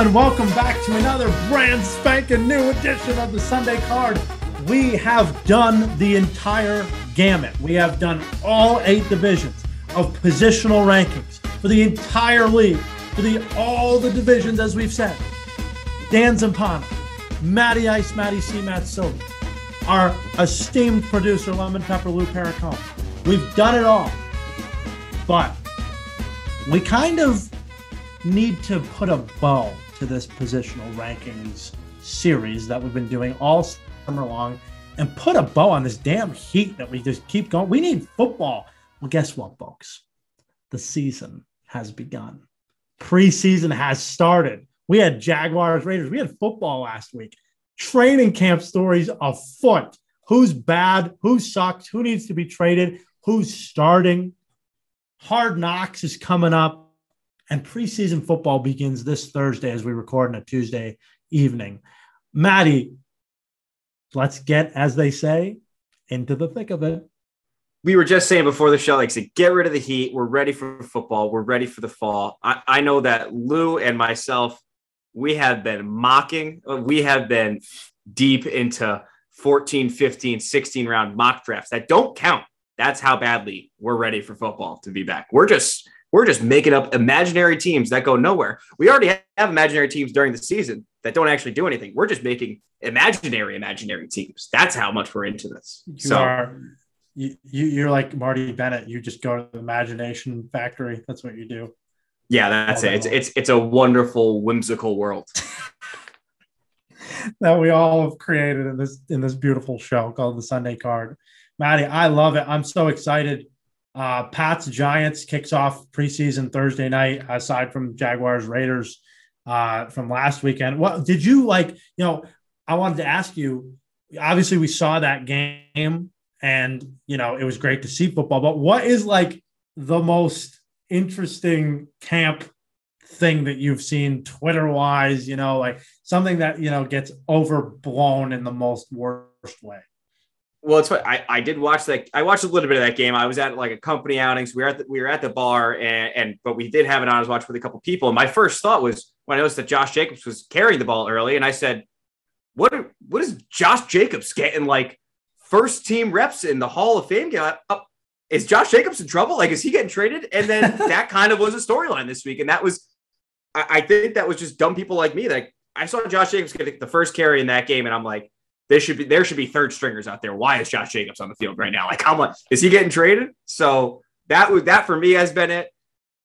gentlemen, welcome back to another brand spanking new edition of the Sunday Card. We have done the entire gamut. We have done all eight divisions of positional rankings for the entire league, for the all the divisions, as we've said. Dan Zampano, Matty Ice, Matty C, Matt Silver, our esteemed producer, Lemon Pepper Lou Pericone. We've done it all. But we kind of need to put a bow to this positional rankings series that we've been doing all summer long and put a bow on this damn heat that we just keep going. We need football. Well, guess what, folks? The season has begun. Preseason has started. We had Jaguars, Raiders. We had football last week. Training camp stories afoot. Who's bad? Who sucks? Who needs to be traded? Who's starting? Hard Knocks is coming up. And preseason football begins this Thursday as we record on a Tuesday evening. Maddie, let's get, as they say, into the thick of it. We were just saying before the show, like, say, get rid of the heat. We're ready for football. We're ready for the fall. I, I know that Lou and myself, we have been mocking, uh, we have been deep into 14, 15, 16 round mock drafts that don't count. That's how badly we're ready for football to be back. We're just we're just making up imaginary teams that go nowhere. We already have imaginary teams during the season that don't actually do anything. We're just making imaginary imaginary teams. That's how much we're into this. You so are you, you you're like Marty Bennett. You just go to the imagination factory. That's what you do. Yeah, that's it. It's it's it's a wonderful, whimsical world. that we all have created in this in this beautiful show called the Sunday Card. Maddie, I love it. I'm so excited uh, Pats Giants kicks off preseason Thursday night. Aside from Jaguars Raiders uh, from last weekend, what did you like? You know, I wanted to ask you. Obviously, we saw that game, and you know it was great to see football. But what is like the most interesting camp thing that you've seen Twitter wise? You know, like something that you know gets overblown in the most worst way. Well, it's what I, I did watch that. I watched a little bit of that game. I was at like a company outing. So we were at the, we were at the bar and, and but we did have it on. I was with a couple people. And my first thought was when I noticed that Josh Jacobs was carrying the ball early, and I said, "What what is Josh Jacobs getting like first team reps in the Hall of Fame game? Uh, is Josh Jacobs in trouble? Like, is he getting traded?" And then that kind of was a storyline this week, and that was I, I think that was just dumb people like me that I saw Josh Jacobs get the first carry in that game, and I'm like there should be there should be third stringers out there. Why is Josh Jacobs on the field right now? Like how much is he getting traded? So that would that for me has been it.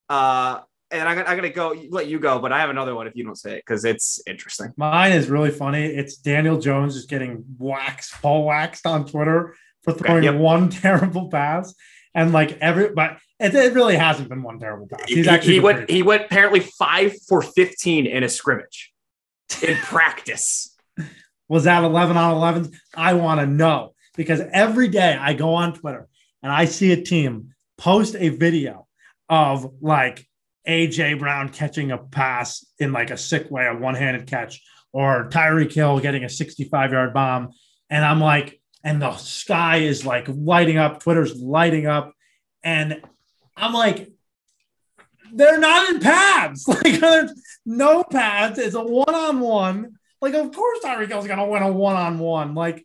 Uh, and I'm, I'm gonna go let you go, but I have another one if you don't say it because it's interesting. Mine is really funny. It's Daniel Jones just getting waxed, full waxed on Twitter for throwing okay, yep. one terrible pass, and like every but it, it, really hasn't been one terrible pass. He's actually he went he went apparently five for fifteen in a scrimmage in practice was that 11 on 11? I want to know because every day I go on Twitter and I see a team post a video of like AJ Brown catching a pass in like a sick way, a one handed catch, or Tyreek Hill getting a 65 yard bomb. And I'm like, and the sky is like lighting up, Twitter's lighting up. And I'm like, they're not in pads. Like, there's no pads. It's a one on one. Like, of course Tyreek Hill's gonna win a one-on-one. Like,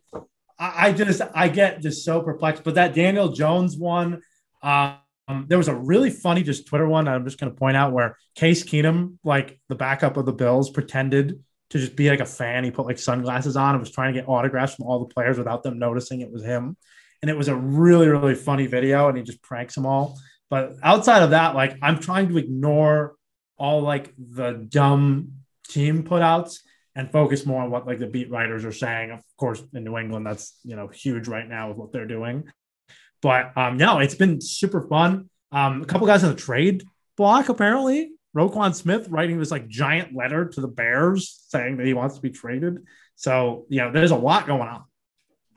I, I, just I get just so perplexed. But that Daniel Jones one, um, there was a really funny just Twitter one. I'm just gonna point out where Case Keenum, like the backup of the Bills, pretended to just be like a fan. He put like sunglasses on and was trying to get autographs from all the players without them noticing it was him. And it was a really, really funny video, and he just pranks them all. But outside of that, like I'm trying to ignore all like the dumb team putouts and focus more on what like the beat writers are saying. Of course, in New England, that's you know huge right now with what they're doing. But um, no, it's been super fun. Um, a couple guys in the trade block apparently. Roquan Smith writing this like giant letter to the Bears saying that he wants to be traded. So you know, there's a lot going on.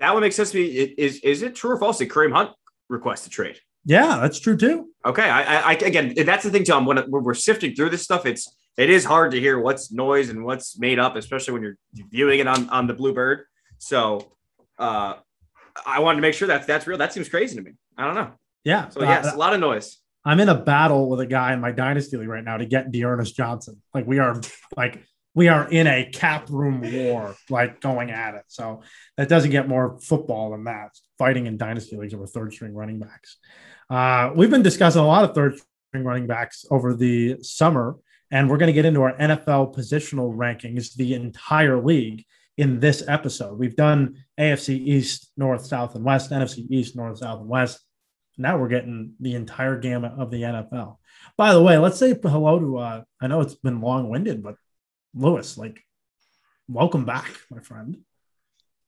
That would make sense to me. Is is it true or false that Kareem Hunt requested trade? Yeah, that's true too. Okay, I, I again, that's the thing, Tom. When, when we're sifting through this stuff, it's it is hard to hear what's noise and what's made up, especially when you're viewing it on, on the Bluebird. So uh, I wanted to make sure that that's real. That seems crazy to me. I don't know. Yeah. So yes, uh, a lot of noise. I'm in a battle with a guy in my dynasty league right now to get D'Ernest Johnson. Like we are like we are in a cap room war, like going at it. So that doesn't get more football than that. Fighting in dynasty leagues over third string running backs. Uh, we've been discussing a lot of third string running backs over the summer, and we're going to get into our NFL positional rankings, the entire league in this episode. We've done AFC East, North, South, and West, NFC East, North, South, and West. Now we're getting the entire gamut of the NFL. By the way, let's say hello to, uh, I know it's been long winded, but Lewis, like, welcome back, my friend.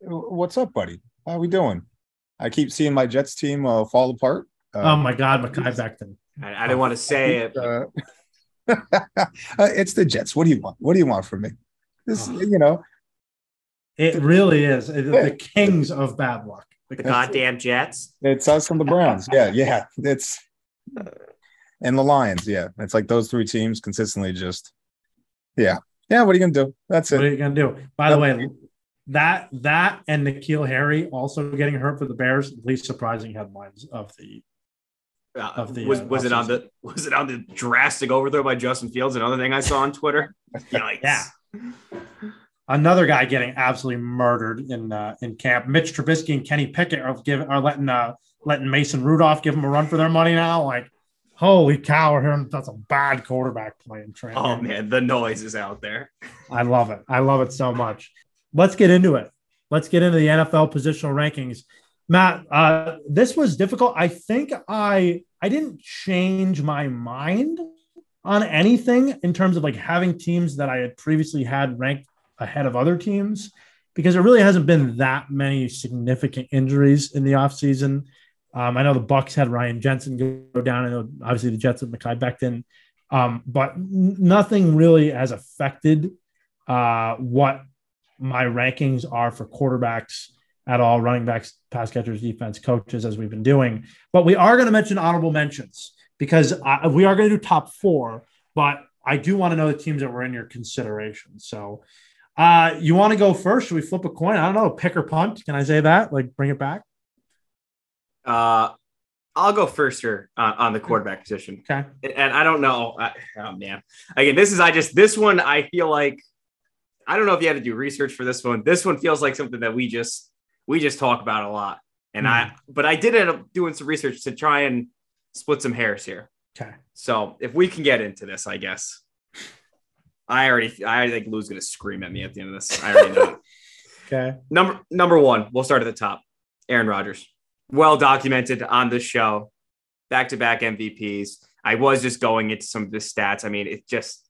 What's up, buddy? How are we doing? I keep seeing my Jets team uh, fall apart. Uh, oh my God, Mekhi Becton. I, I didn't want to say it. It's the Jets. What do you want? What do you want from me? This, oh. you know, it really is the kings of bad luck. The goddamn Jets. It's us and the Browns. Yeah, yeah. It's and the Lions. Yeah, it's like those three teams consistently just. Yeah, yeah. What are you gonna do? That's it. What are you gonna do? By the way, that that and N'Keal Harry also getting hurt for the Bears. Least surprising headlines of the. Uh, of the was uh, was it on the was it on the drastic overthrow by Justin Fields? Another thing I saw on Twitter. Yikes. yeah another guy getting absolutely murdered in uh, in camp. Mitch Trubisky and Kenny Pickett are giving are letting uh, letting Mason Rudolph give them a run for their money now. Like, holy cow, we're hearing that's a bad quarterback playing. training. Oh man, the noise is out there. I love it. I love it so much. Let's get into it. Let's get into the NFL positional rankings. Matt, uh, this was difficult. I think I I didn't change my mind on anything in terms of like having teams that I had previously had ranked ahead of other teams because there really hasn't been that many significant injuries in the offseason. Um, I know the Bucs had Ryan Jensen go down. I know obviously the Jets have Mekhi Becton, um, but n- nothing really has affected uh, what my rankings are for quarterbacks at all, running backs, pass catchers, defense coaches, as we've been doing. But we are going to mention honorable mentions because uh, we are going to do top four, but I do want to know the teams that were in your consideration. So uh, you want to go first? Should we flip a coin? I don't know. Pick or punt? Can I say that? Like bring it back? Uh, I'll go first here uh, on the quarterback position. Okay. And I don't know. I, oh man. Again, this is I just this one I feel like I don't know if you had to do research for this one. This one feels like something that we just we just talk about a lot. And mm. I but I did end up doing some research to try and split some hairs here. Okay. So if we can get into this, I guess. I already, I think Lou's going to scream at me at the end of this. I already know. okay. Number number one, we'll start at the top. Aaron Rodgers, well documented on the show, back to back MVPs. I was just going into some of the stats. I mean, it just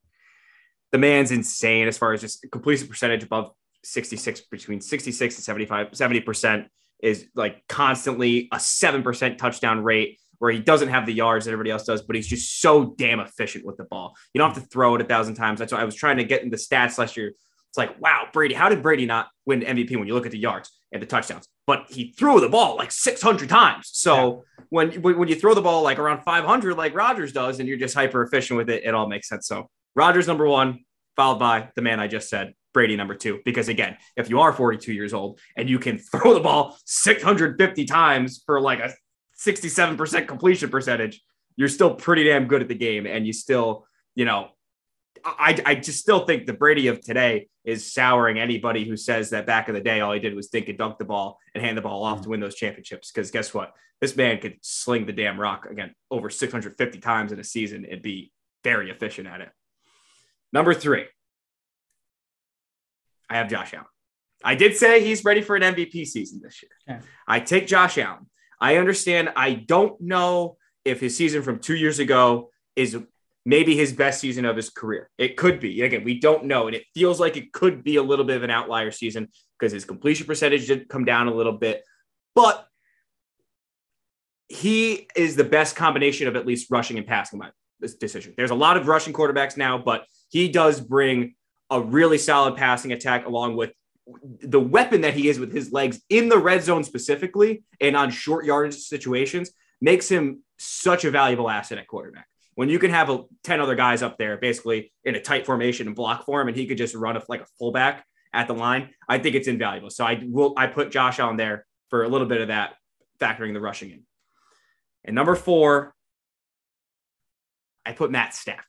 the man's insane as far as just completion percentage above 66 between 66 and 75 70% is like constantly a 7% touchdown rate where he doesn't have the yards that everybody else does, but he's just so damn efficient with the ball. You don't have to throw it a thousand times. That's why I was trying to get in the stats last year. It's like, wow, Brady, how did Brady not win MVP when you look at the yards and the touchdowns? But he threw the ball like 600 times. So yeah. when, when you throw the ball like around 500, like Rodgers does, and you're just hyper efficient with it, it all makes sense. So Rodgers number one, followed by the man I just said, Brady number two. Because again, if you are 42 years old and you can throw the ball 650 times for like a 67% completion percentage, you're still pretty damn good at the game. And you still, you know, I, I just still think the Brady of today is souring anybody who says that back in the day, all he did was think and dunk the ball and hand the ball off to mm. win those championships. Because guess what? This man could sling the damn rock again over 650 times in a season and be very efficient at it. Number three, I have Josh Allen. I did say he's ready for an MVP season this year. Yeah. I take Josh Allen. I understand. I don't know if his season from two years ago is maybe his best season of his career. It could be. Again, we don't know. And it feels like it could be a little bit of an outlier season because his completion percentage did come down a little bit. But he is the best combination of at least rushing and passing my decision. There's a lot of rushing quarterbacks now, but he does bring a really solid passing attack along with the weapon that he is with his legs in the red zone specifically and on short yardage situations makes him such a valuable asset at quarterback. When you can have a, 10 other guys up there basically in a tight formation and block for him, and he could just run a, like a fullback at the line, I think it's invaluable. So I will I put Josh on there for a little bit of that, factoring the rushing in. And number four, I put Matt Stafford.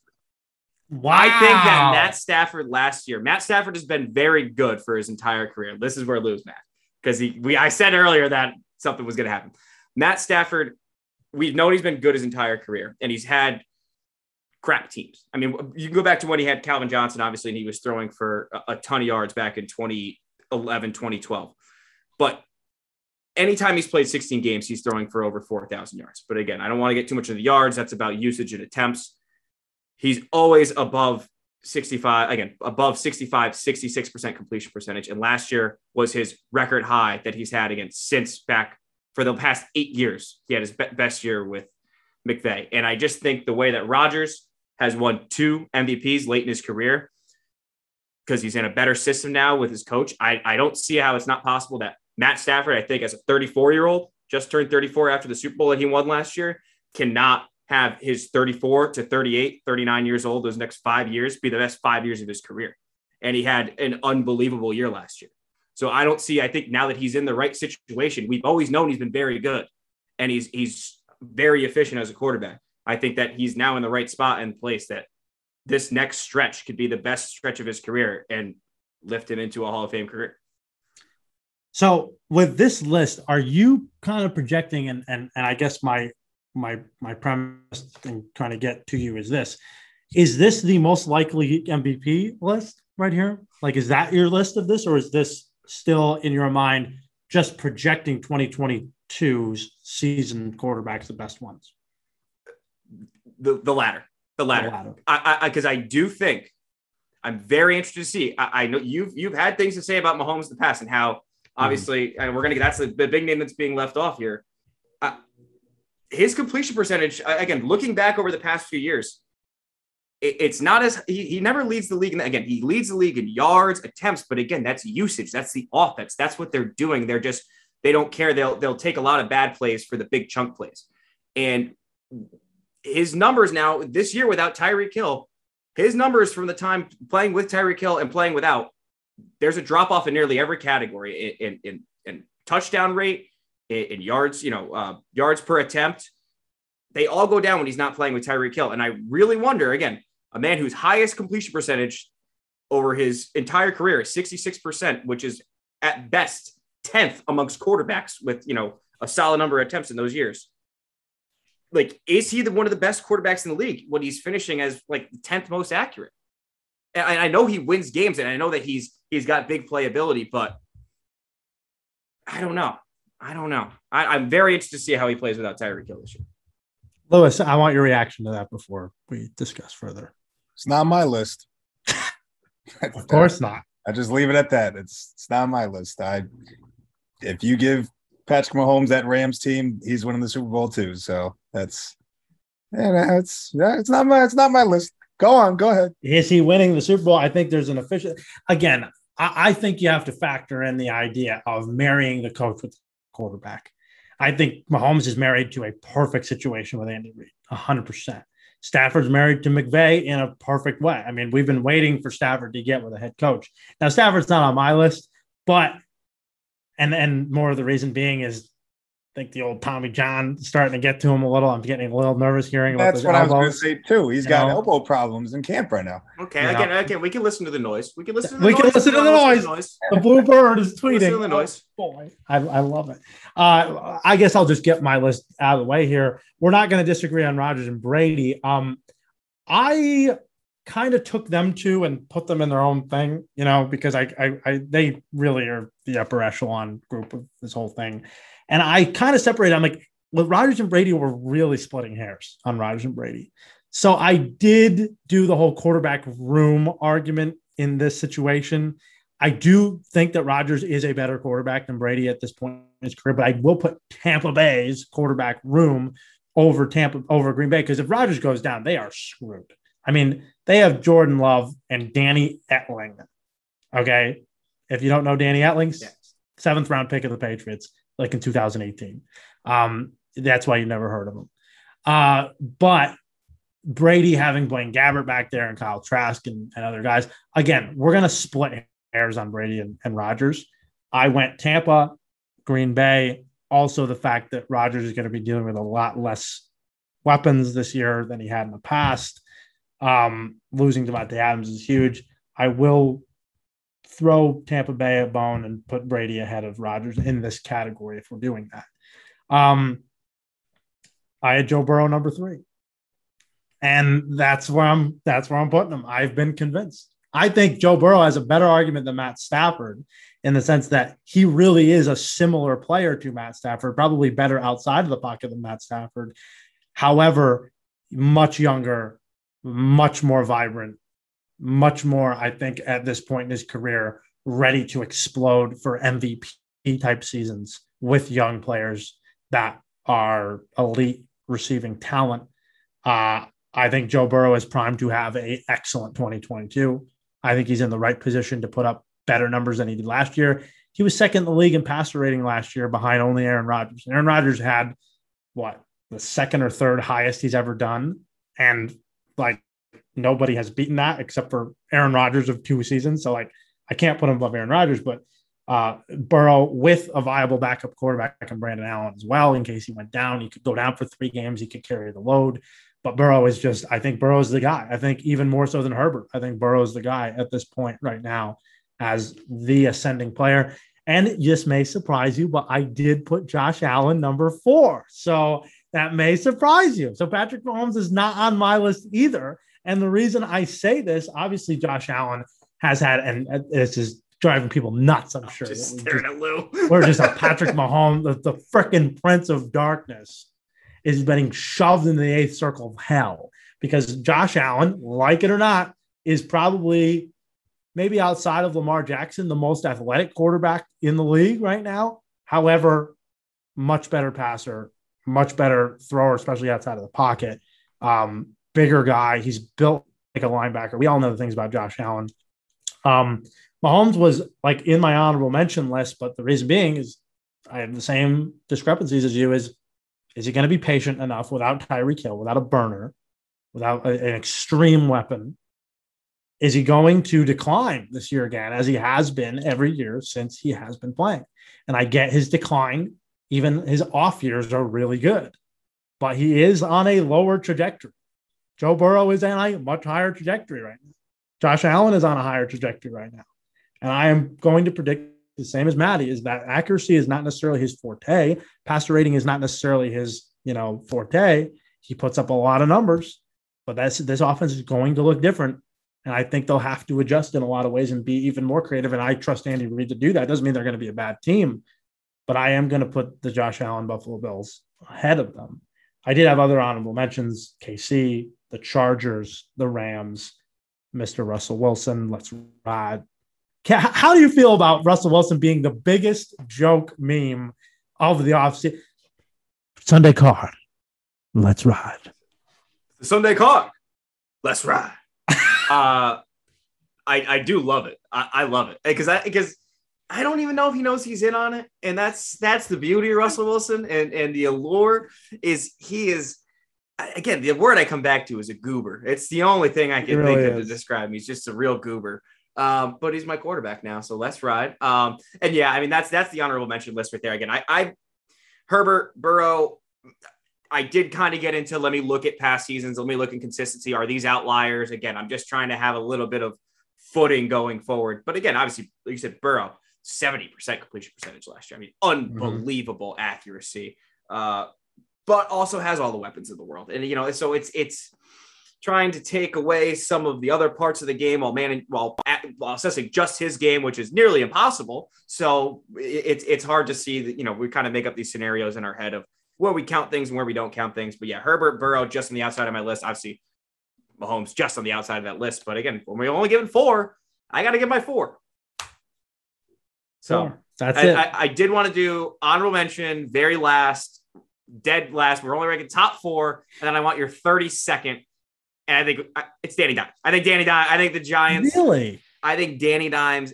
Wow. I think that Matt Stafford last year, Matt Stafford has been very good for his entire career. This is where Lou's Matt because he we I said earlier that something was going to happen. Matt Stafford, we've known he's been good his entire career, and he's had crap teams. I mean, you can go back to when he had Calvin Johnson, obviously, and he was throwing for a, a ton of yards back in 2011, 2012. But anytime he's played 16 games, he's throwing for over 4,000 yards. But again, I don't want to get too much of the yards. That's about usage and attempts. He's always above 65, again, above 65, 66% completion percentage. And last year was his record high that he's had against since back for the past eight years. He had his be- best year with McVay. And I just think the way that Rodgers has won two MVPs late in his career, because he's in a better system now with his coach, I, I don't see how it's not possible that Matt Stafford, I think, as a 34 year old, just turned 34 after the Super Bowl that he won last year, cannot have his 34 to 38, 39 years old, those next five years be the best five years of his career. And he had an unbelievable year last year. So I don't see, I think now that he's in the right situation, we've always known he's been very good and he's he's very efficient as a quarterback. I think that he's now in the right spot and place that this next stretch could be the best stretch of his career and lift him into a Hall of Fame career. So with this list, are you kind of projecting and and and I guess my my my premise and trying to get to you is this is this the most likely MVP list right here? Like, is that your list of this, or is this still in your mind just projecting 2022's season quarterbacks the best ones? The the latter, the latter. Latter. I because I, I, do think I'm very interested to see. I, I, know you've you've had things to say about Mahomes in the past and how mm-hmm. obviously, mm-hmm. and we're gonna get that's the, the big name that's being left off here his completion percentage, again, looking back over the past few years, it, it's not as he, he never leads the league. In, again, he leads the league in yards, attempts, but again, that's usage. That's the offense. That's what they're doing. They're just they don't care. They'll they'll take a lot of bad plays for the big chunk plays. And his numbers now this year without Tyreek Hill, his numbers from the time playing with Tyreek Hill and playing without, there's a drop off in nearly every category in in, in touchdown rate, in, yards, you know, uh, yards per attempt. They all go down when he's not playing with Tyreek Hill. And I really wonder, again, a man whose highest completion percentage over his entire career is 66%, which is at best 10th amongst quarterbacks with, you know, a solid number of attempts in those years. Like, is he the one of the best quarterbacks in the league when he's finishing as like 10th most accurate? And I know he wins games and I know that he's he's got big playability, but I don't know. I don't know. I, am very interested to see how he plays without Tyreek Hill this year. Lewis, I want your reaction to that before we discuss further. It's not my list. of course not. I just leave it at that. It's it's not my list. I if you give Patrick Mahomes that Rams team, he's winning the Super Bowl too. So that's yeah, it's yeah, it's not my it's not my list. Go on, go ahead. Is he winning the Super Bowl? I think there's an official again. I, I think you have to factor in the idea of marrying the coach with quarterback. I think Mahomes is married to a perfect situation with Andy Reid, 100%. Stafford's married to McVay in a perfect way. I mean, we've been waiting for Stafford to get with a head coach. Now, Stafford's not on my list, but and and more of the reason being is think the old Tommy John starting to get to him a little. I'm getting a little nervous hearing about That's what elbows. I was going to say too. He's you got know? elbow problems in camp right now. Okay, you again, know? again, we can listen to the noise. We can listen. To we can listen to the noise. noise. The blue bird is tweeting. Listen to the noise. Oh, boy, I, I love it. Uh, I guess I'll just get my list out of the way here. We're not going to disagree on Rodgers and Brady. Um, I kind of took them two and put them in their own thing, you know, because I, I, I they really are the upper echelon group of this whole thing. And I kind of separated. I'm like, well, Rodgers and Brady were really splitting hairs on Rodgers and Brady. So I did do the whole quarterback room argument in this situation. I do think that Rodgers is a better quarterback than Brady at this point in his career, but I will put Tampa Bay's quarterback room over Tampa over Green Bay because if Rodgers goes down, they are screwed. I mean, they have Jordan Love and Danny Etling. Okay. If you don't know Danny Etling, yes. seventh round pick of the Patriots like in 2018. Um, that's why you never heard of him. Uh, but Brady having Blaine Gabbert back there and Kyle Trask and, and other guys, again, we're going to split hairs on Brady and, and Rodgers. I went Tampa, Green Bay. Also, the fact that Rodgers is going to be dealing with a lot less weapons this year than he had in the past. Um, losing Davante Adams is huge. I will throw Tampa Bay a bone and put Brady ahead of Rodgers in this category if we're doing that. Um, I had Joe Burrow number three, and that's where I'm. That's where I'm putting him. I've been convinced. I think Joe Burrow has a better argument than Matt Stafford in the sense that he really is a similar player to Matt Stafford, probably better outside of the pocket than Matt Stafford. However, much younger, much more vibrant, much more, I think, at this point in his career, ready to explode for MVP type seasons with young players that are elite receiving talent. Uh, I think Joe Burrow is primed to have an excellent 2022. I think he's in the right position to put up better numbers than he did last year. He was second in the league in passer rating last year behind only Aaron Rodgers. Aaron Rodgers had what the second or third highest he's ever done. And like nobody has beaten that except for Aaron Rodgers of two seasons. So like I can't put him above Aaron Rodgers, but uh, Burrow with a viable backup quarterback and Brandon Allen as well. In case he went down, he could go down for three games. He could carry the load. But Burrow is just, I think Burrow is the guy. I think even more so than Herbert. I think Burrow is the guy at this point right now as the ascending player. And it just may surprise you, but I did put Josh Allen number four. So that may surprise you. So Patrick Mahomes is not on my list either. And the reason I say this, obviously, Josh Allen has had, and this is driving people nuts, I'm sure. Just staring at Lou. we're just a Patrick Mahomes, the, the freaking prince of darkness is getting shoved in the eighth circle of hell because Josh Allen, like it or not, is probably maybe outside of Lamar Jackson, the most athletic quarterback in the league right now. However, much better passer, much better thrower, especially outside of the pocket. Um, bigger guy. He's built like a linebacker. We all know the things about Josh Allen. Um, Mahomes was like in my honorable mention list, but the reason being is I have the same discrepancies as you. Is is he going to be patient enough without Tyreek Hill, without a burner, without a, an extreme weapon? Is he going to decline this year again, as he has been every year since he has been playing? And I get his decline. Even his off years are really good, but he is on a lower trajectory. Joe Burrow is on a much higher trajectory right now. Josh Allen is on a higher trajectory right now. And I am going to predict the same as Maddie is that accuracy is not necessarily his forte. Passer rating is not necessarily his, you know, forte. He puts up a lot of numbers, but that's this offense is going to look different. And I think they'll have to adjust in a lot of ways and be even more creative. And I trust Andy Reid to do that. Doesn't mean they're going to be a bad team, but I am going to put the Josh Allen Buffalo Bills ahead of them. I did have other honorable mentions: KC, the Chargers, the Rams, Mr. Russell Wilson. Let's ride. How do you feel about Russell Wilson being the biggest joke meme of the offseason? Sunday card. Let's ride. The Sunday card. Let's ride. uh, I I do love it. I, I love it because I because I don't even know if he knows he's in on it, and that's that's the beauty of Russell Wilson and and the allure is he is again, the word I come back to is a goober. It's the only thing I can really think is. of to describe him. He's just a real goober. Um, but he's my quarterback now, so let's ride. Um, and yeah, I mean that's that's the honorable mention list right there. Again, I, I Herbert Burrow. I did kind of get into let me look at past seasons, let me look at consistency. Are these outliers? Again, I'm just trying to have a little bit of footing going forward. But again, obviously, like you said, Burrow, 70% completion percentage last year. I mean, mm-hmm. unbelievable mm-hmm. accuracy. Uh, but also has all the weapons in the world. And you know, so it's it's trying to take away some of the other parts of the game while man while, while assessing just his game, which is nearly impossible. So it's it's hard to see that you know we kind of make up these scenarios in our head of where we count things and where we don't count things. But yeah, Herbert Burrow just on the outside of my list. Obviously, Mahomes just on the outside of that list. But again, when we're only given four, I got to give my four. So four. that's I, it. I, I did want to do honorable mention, very last dead last. We're only ranking top four, and then I want your 32nd. And I think it's Danny Dimes. I think Danny Dimes. I think the Giants. Really? I think Danny Dimes.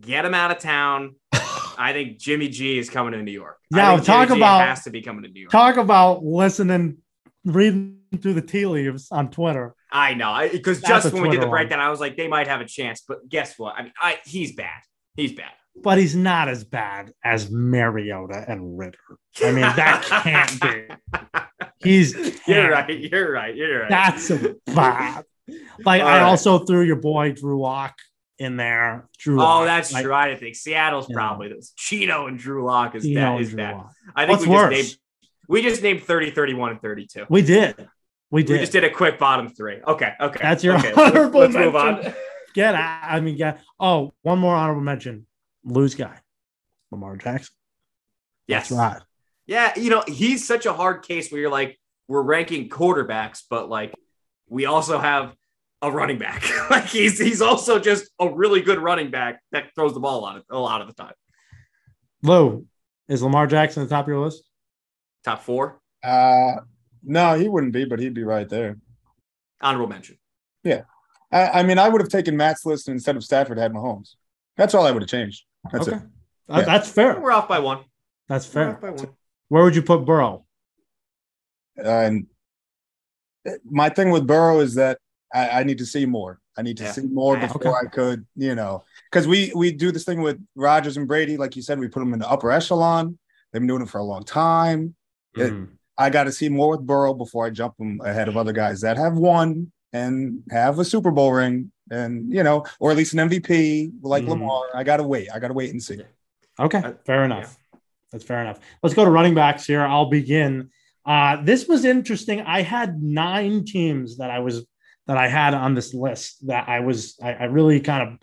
Get him out of town. I think Jimmy G is coming to New York. Yeah, talk Jimmy about has to be coming to New York. Talk about listening, reading through the tea leaves on Twitter. I know because just when we did the breakdown, I was like, they might have a chance. But guess what? I mean, I, he's bad. He's bad but he's not as bad as Mariota and Ridder. I mean, that can't be. He's You're right. You're right. You're right. That's a bad. Like All I right. also threw your boy Drew Lock in there. Drew. Oh, Lock, that's like, true. I think Seattle's Yeah. probably this. Cheeto and Drew Lock is and Is. Lock. I think What's we worse? just named we just named 30, 31, and 32. We did. We did. We just did a quick bottom three. Okay. Okay. That's your okay. honorable Let's move on. Get out. I mean, get. Oh, one more honorable mention. Lose guy, Lamar Jackson. Yes. That's right. Yeah, you know, he's such a hard case where you're like, we're ranking quarterbacks, but like we also have a running back. like he's he's also just a really good running back that throws the ball a lot of, a lot of the time. Lou, is Lamar Jackson at the top of your list? Top four, Uh, no, he wouldn't be, but he'd be right there. honorable mention. I, I mean, I would have taken Matt's list and instead of Stafford had Mahomes. That's all I would have changed. That's okay. it. Uh, Yeah. That's fair. We're off by one. That's We're fair. off by one. Where would you put Burrow? And my thing with Burrow is that I, I need to see more. I need to Yeah. see more Yeah. before I could, you know, because we we do this thing with Rodgers and Brady, like you said, we put them in the upper echelon. They've been doing it for a long time. It- Mm. I got to see more with Burrow before I jump him ahead of other guys that have won and have a Super Bowl ring, and you know, or at least an MVP like Mhm. Lamar. I got to wait. I got to wait and see. Okay, Uh, fair enough. That's fair enough. Let's go to running backs here. I'll begin. Uh, this was interesting. I had nine teams that I was that I had on this list that I was I, I really kind of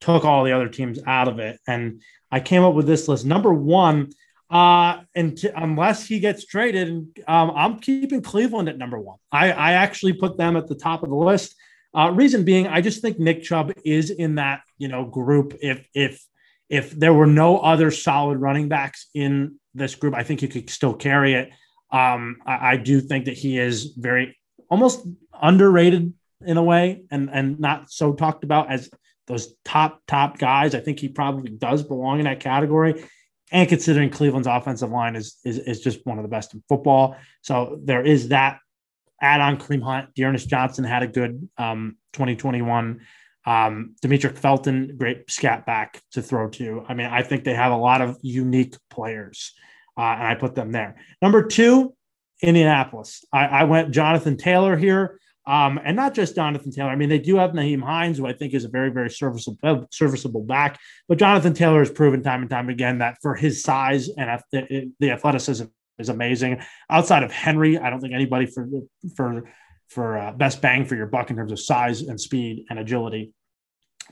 took all the other teams out of it, and I came up with this list. Number one, uh, and t- unless he gets traded, um, I'm keeping Cleveland at number one. I, I actually put them at the top of the list. Uh, reason being, I just think Nick Chubb is in that you know group. If if if there were no other solid running backs in this group, I think he could still carry it. Um, I, I do think that he is very almost underrated in a way, and and not so talked about as those top top guys. I think he probably does belong in that category. And considering Cleveland's offensive line is is, is just one of the best in football, so there is that add on Kareem Hunt. D'Ernest Johnson had a good um, 2021. Um, Demetric Felton, great scat back to throw to. I mean, I think they have a lot of unique players, uh, and I put them there. Number two, Indianapolis. I, I went Jonathan Taylor here, um, and not just Jonathan Taylor. I mean, they do have Nyheim Hines, who I think is a very, very serviceable, serviceable back. But Jonathan Taylor has proven time and time again that for his size and the athleticism is amazing. Outside of Henry, I don't think anybody for for for uh, best bang for your buck in terms of size and speed and agility.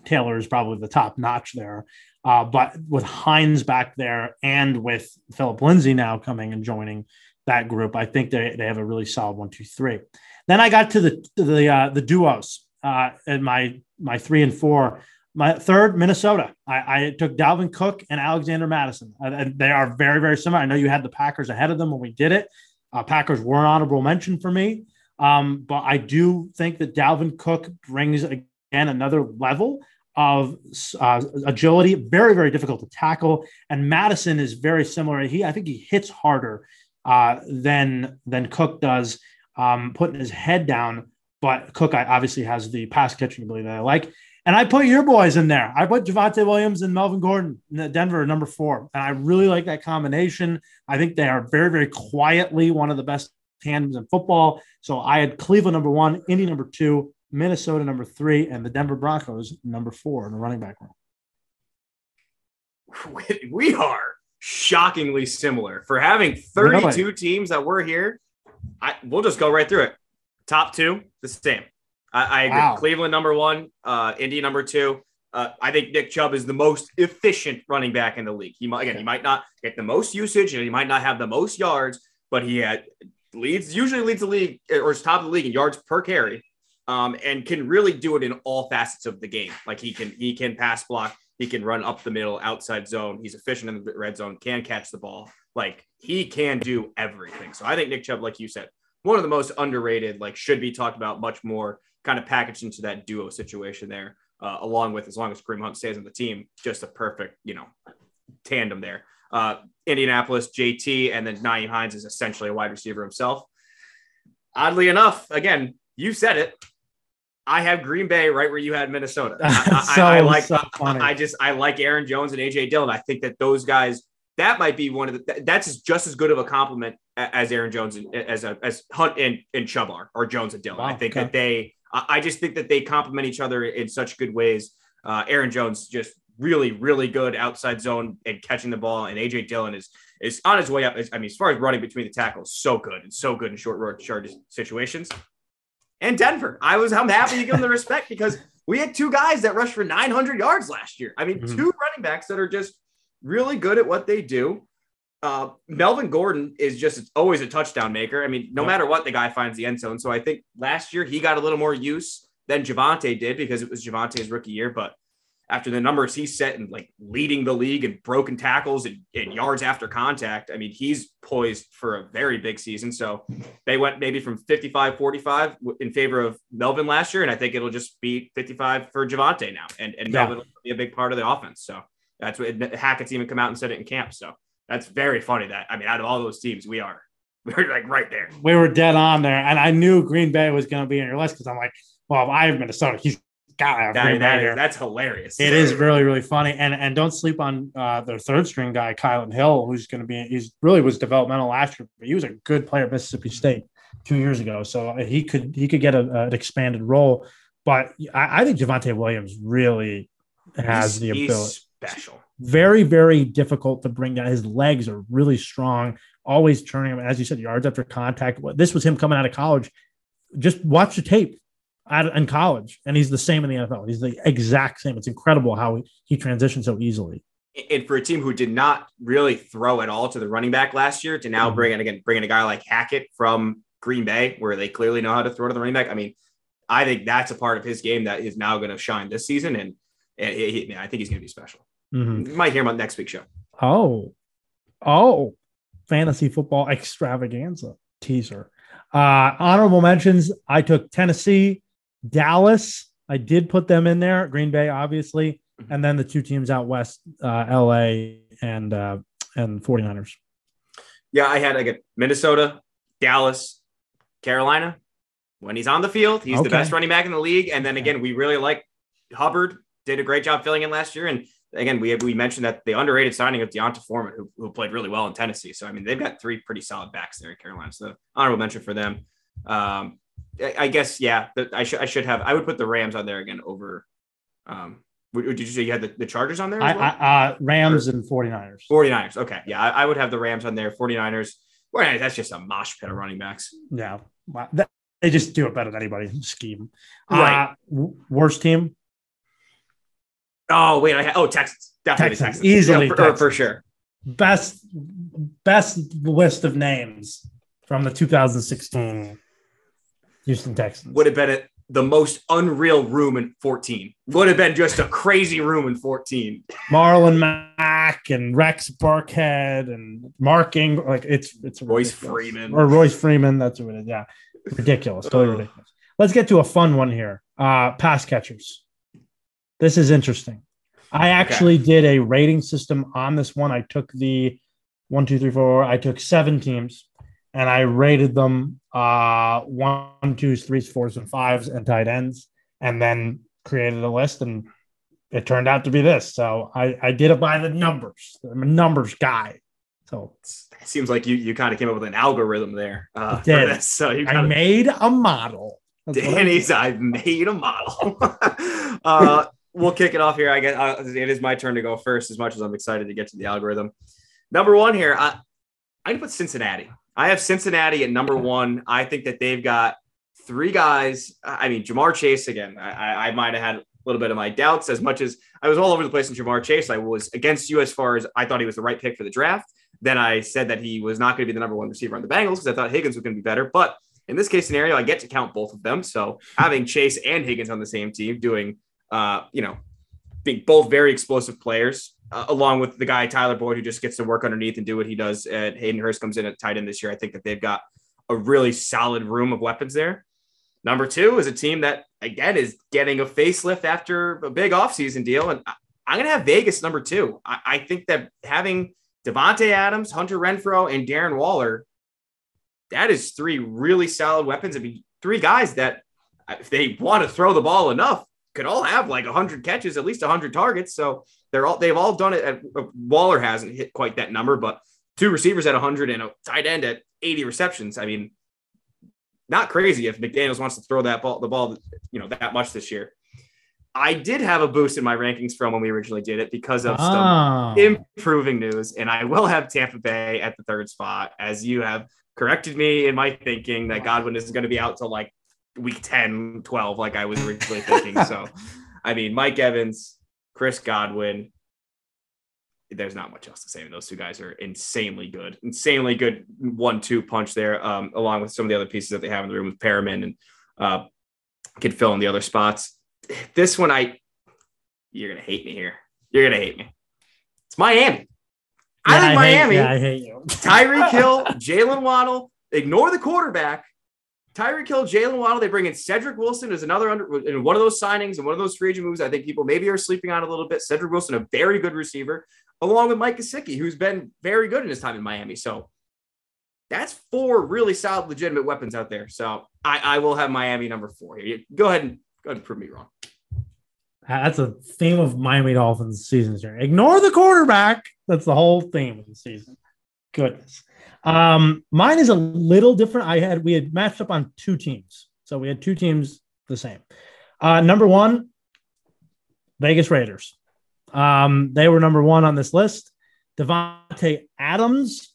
Taylor is probably the top notch there. Uh, but with Hines back there and with Philip Lindsay now coming and joining that group, I think they, they have a really solid one, two, three. Then I got to the the uh, the duos uh, and my my three and four. My third, Minnesota. I, I took Dalvin Cook and Alexander Mattison. They are very, very similar. I know you had the Packers ahead of them when we did it. Uh, Packers were an honorable mention for me. Um, but I do think that Dalvin Cook brings again another level of uh, agility, very, very difficult to tackle. And Mattison is very similar. He, I think he hits harder uh, than than Cook does, um, putting his head down. But Cook obviously has the pass catching ability that I like. And I put your boys in there. I put Javonte Williams and Melvin Gordon in Denver number four. And I really like that combination. I think they are very, very quietly one of the best tandems in football. So I had Cleveland number one, Indy number two, Minnesota number three, and the Denver Broncos number four in the running back room. we are shockingly similar for having 32 teams that were here. I we'll just go right through it. Top two, the same. I, I agree. Wow. Cleveland number one, uh, Indy number two. Uh, I think Nick Chubb is the most efficient running back in the league. He might again, he might not get the most usage and he might not have the most yards, but he had leads usually leads the league or is top of the league in yards per carry, um, and can really do it in all facets of the game. Like he can he can pass block, he can run up the middle, outside zone. He's efficient in the red zone, can catch the ball. Like he can do everything. So I think Nick Chubb, like you said, one of the most underrated, like should be talked about much more, kind of packaged into that duo situation there, uh, along with as long as Kareem Hunt stays on the team, just a perfect, you know, tandem there. Uh, Indianapolis, JT, and then Nyheim Hines is essentially a wide receiver himself. Oddly enough, again, you said it. I have Green Bay right where you had Minnesota. I, I- So- I like. so funny. I just I like Aaron Jones and AJ Dillon. I think that those guys that might be one of the that's just as good of a compliment as Aaron Jones and as a, as Hunt and, and Chubb are, or Jones and Dillon. Wow, I think okay. that they, I just think that they complement each other in such good ways. Uh, Aaron Jones just really, really good outside zone and catching the ball, and AJ Dillon is is on his way up. I mean, as far as running between the tackles, so good and so good in short road short situations. And Denver, I was I'm happy to give them the respect because we had two guys that rushed for 900 yards last year. I mean, Mhm. two running backs that are just really good at what they do. Uh, Melvin Gordon is just always a touchdown maker. I mean, no Yep. matter what, the guy finds the end zone. So I think last year he got a little more use than Javonte did because it was Javonte's rookie year. But after the numbers he set and like leading the league in broken tackles and, and yards after contact, I mean, he's poised for a very big season. So they went maybe from 55 45 in favor of Melvin last year. And I think it'll just be 55 for Javonte now. And, and Yeah. Melvin will be a big part of the offense. So that's what Hackett's even come out and said it in camp. So that's very funny that, I mean, out of all those teams, we are, we're like right there. we were dead on there, and I knew Green Bay was going to be in your list because I'm like, well, if I have Minnesota, he's got to have That, Green that Bay is, here. that's hilarious. It is really, really funny. And and don't sleep on uh, their third string guy, Kylin Hill, who's going to be, he's really was developmental last year, but he was a good player at Mississippi State two years ago. So he could, he could get a, an expanded role. But I, I think Javonte Williams really has He's- the ability. Special. Very, very difficult to bring down. His legs are really strong, always turning him, as you said, yards after contact. This was him coming out of college. Just watch the tape out in college, and he's the same in the NFL. He's the exact same. It's incredible how he, he transitioned so easily. and for a team who did not really throw at all to the running back last year to now Mhm. bring in again bring in a guy like Hackett from Green Bay where they clearly know how to throw to the running back. I mean, I think that's a part of his game that is now going to shine this season, and, and he- I think he's going to be special. Mhm. You might hear him on next week's show. Oh, oh, fantasy football extravaganza teaser. Uh, honorable mentions. I took Tennessee, Dallas. I did put them in there. Green Bay, obviously, and then the two teams out west, uh, LA and uh, and 49ers. Yeah, I had like a Minnesota, Dallas, Carolina. When he's on the field, he's the best running back in the league. And then again, we really like Hubbard. Did a great job filling in last year. And again, we we mentioned that the underrated signing of D'Onta Foreman, who, who played really well in Tennessee. So I mean, they've got three pretty solid backs there in Carolina. So honorable mention for them. Um, I, I guess yeah, the, I should I should have I would put the Rams on there again over. Um, did you say you had the, the Chargers on there? As well? I, uh, Rams and 49ers. 49ers. Okay. Yeah, I, I would have the Rams on there. 49ers. 49ers, that's just a mosh pit of running backs. Yeah, Wow. That- they just do it better than anybody. Scheme. Right. Uh, worst team. Oh, wait. I ha- oh, Texans. Definitely Texans. Texans. Easily Yeah, for, Texans. for sure. best best list of names from the 2016 Houston Texans. Would have been the most unreal room in 14. Would have been just a crazy room in 14. Marlon Mack and Rex Burkhead and Mark Ingram. Like it's it's Royce ridiculous. Freeman. or Royce Freeman. That's what it is. Yeah, ridiculous. Totally ridiculous. Let's get to a fun one here. Uh, pass catchers. This is interesting. I actually did a rating system on this one. I took the one, two, three, four. I took seven teams and I rated them uh one, twos, threes, fours, and fives and tight ends, and then created a list and it turned out to be this. So I, I did it by the numbers. I'm a numbers guy. So It seems like you you kind of came up with an algorithm there. Uh, did. for this. So you I kind of made a model. That's I Danny's, I've made a model. uh, we'll kick it off here. I guess uh, it is my turn to go first, as much as I'm excited to get to the algorithm. Number one here, I, I put Cincinnati. I have Cincinnati at number one. I think that they've got three guys. I mean, Ja'Marr Chase again. I, I, might have had a little bit of my doubts as much as I was all over the place in Ja'Marr Chase. I was against you as far as I thought he was the right pick for the draft. Then I said that he was not going to be the number one receiver on the Bengals because I thought Higgins was going to be better. But in this case scenario, I get to count both of them. So having Chase and Higgins on the same team, doing, uh, you know, being both very explosive players, uh, along with the guy Tyler Boyd who just gets to work underneath and do what he does. And Hayden Hurst comes in at tight end this year. I think that they've got a really solid room of weapons there. Number two is a team that again is getting a facelift after a big offseason deal, and I- I'm going to have Vegas number two. I, I think that having Davante Adams, Hunter Renfrow, and Darren Waller that is three really solid weapons. I mean, three guys that, if they want to throw the ball enough, could all have like 100 catches, at least 100 targets. So they're all they've all done it. At, uh, Waller hasn't hit quite that number, but two receivers at 100 and a tight end at 80 receptions. I mean, not crazy if McDaniels wants to throw that ball, the ball, you know, that much this year. I did have a boost in my rankings from when we originally did it because of some oh. improving news, and I will have Tampa Bay at the third spot, as you have corrected me in my thinking that Godwin is going to be out till like week 10, 12, like I was originally thinking. so, I mean, Mike Evans, Chris Godwin, there's not much else to say. those two guys are insanely good, insanely good one-two punch there, um, along with some of the other pieces that they have in the room with Perriman and uh, could fill in the other spots. This one, I you're gonna hate me here. You're gonna hate me. It's Miami. Yeah, I think I Miami. Hate, yeah, I hate you. Tyreek Hill, Jalen Waddle. Ignore the quarterback. Tyreek Hill, Jalen Waddle. They bring in Cedric Wilson as another under in one of those signings and one of those free agent moves. I think people maybe are sleeping on a little bit. Cedric Wilson, a very good receiver along with Mike Gesicki, who's been very good in his time in Miami. So that's four really solid, legitimate weapons out there. So I, I will have Miami number four here. Go ahead and go ahead and prove me wrong. That's a theme of Miami Dolphins seasons here. Ignore the quarterback. That's the whole theme of the season. Goodness. Um, mine is a little different. I had we had matched up on two teams, so we had two teams the same. Uh, number one, Vegas Raiders. Um, they were number one on this list. Davante Adams,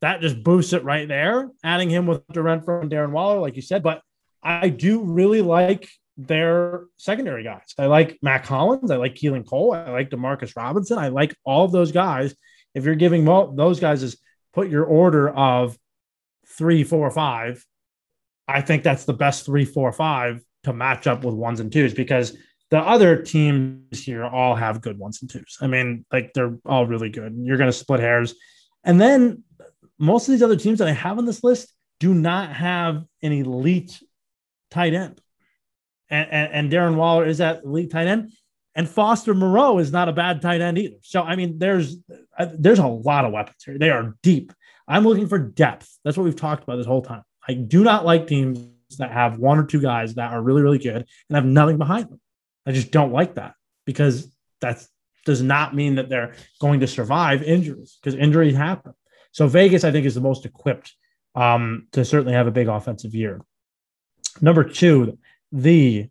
that just boosts it right there. Adding him with Durant and Darren Waller, like you said, but I do really like their secondary guys. I like Mack Hollins. I like Keelan Cole. I like Demarcus Robinson. I like all of those guys. If you're giving well, those guys is put your order of three, four, five. I think that's the best three, four, five to match up with ones and twos because the other teams here all have good ones and twos. I mean, like they're all really good. You're going to split hairs. And then most of these other teams that I have on this list do not have an elite tight end. And, and, and Darren Waller is that elite tight end. And Foster Moreau is not a bad tight end either. So, I mean, there's uh, there's a lot of weapons here. They are deep. I'm looking for depth. That's what we've talked about this whole time. I do not like teams that have one or two guys that are really, really good and have nothing behind them. I just don't like that because that does not mean that they're going to survive injuries because injuries happen. So Vegas, I think, is the most equipped um, to certainly have a big offensive year. Number two, the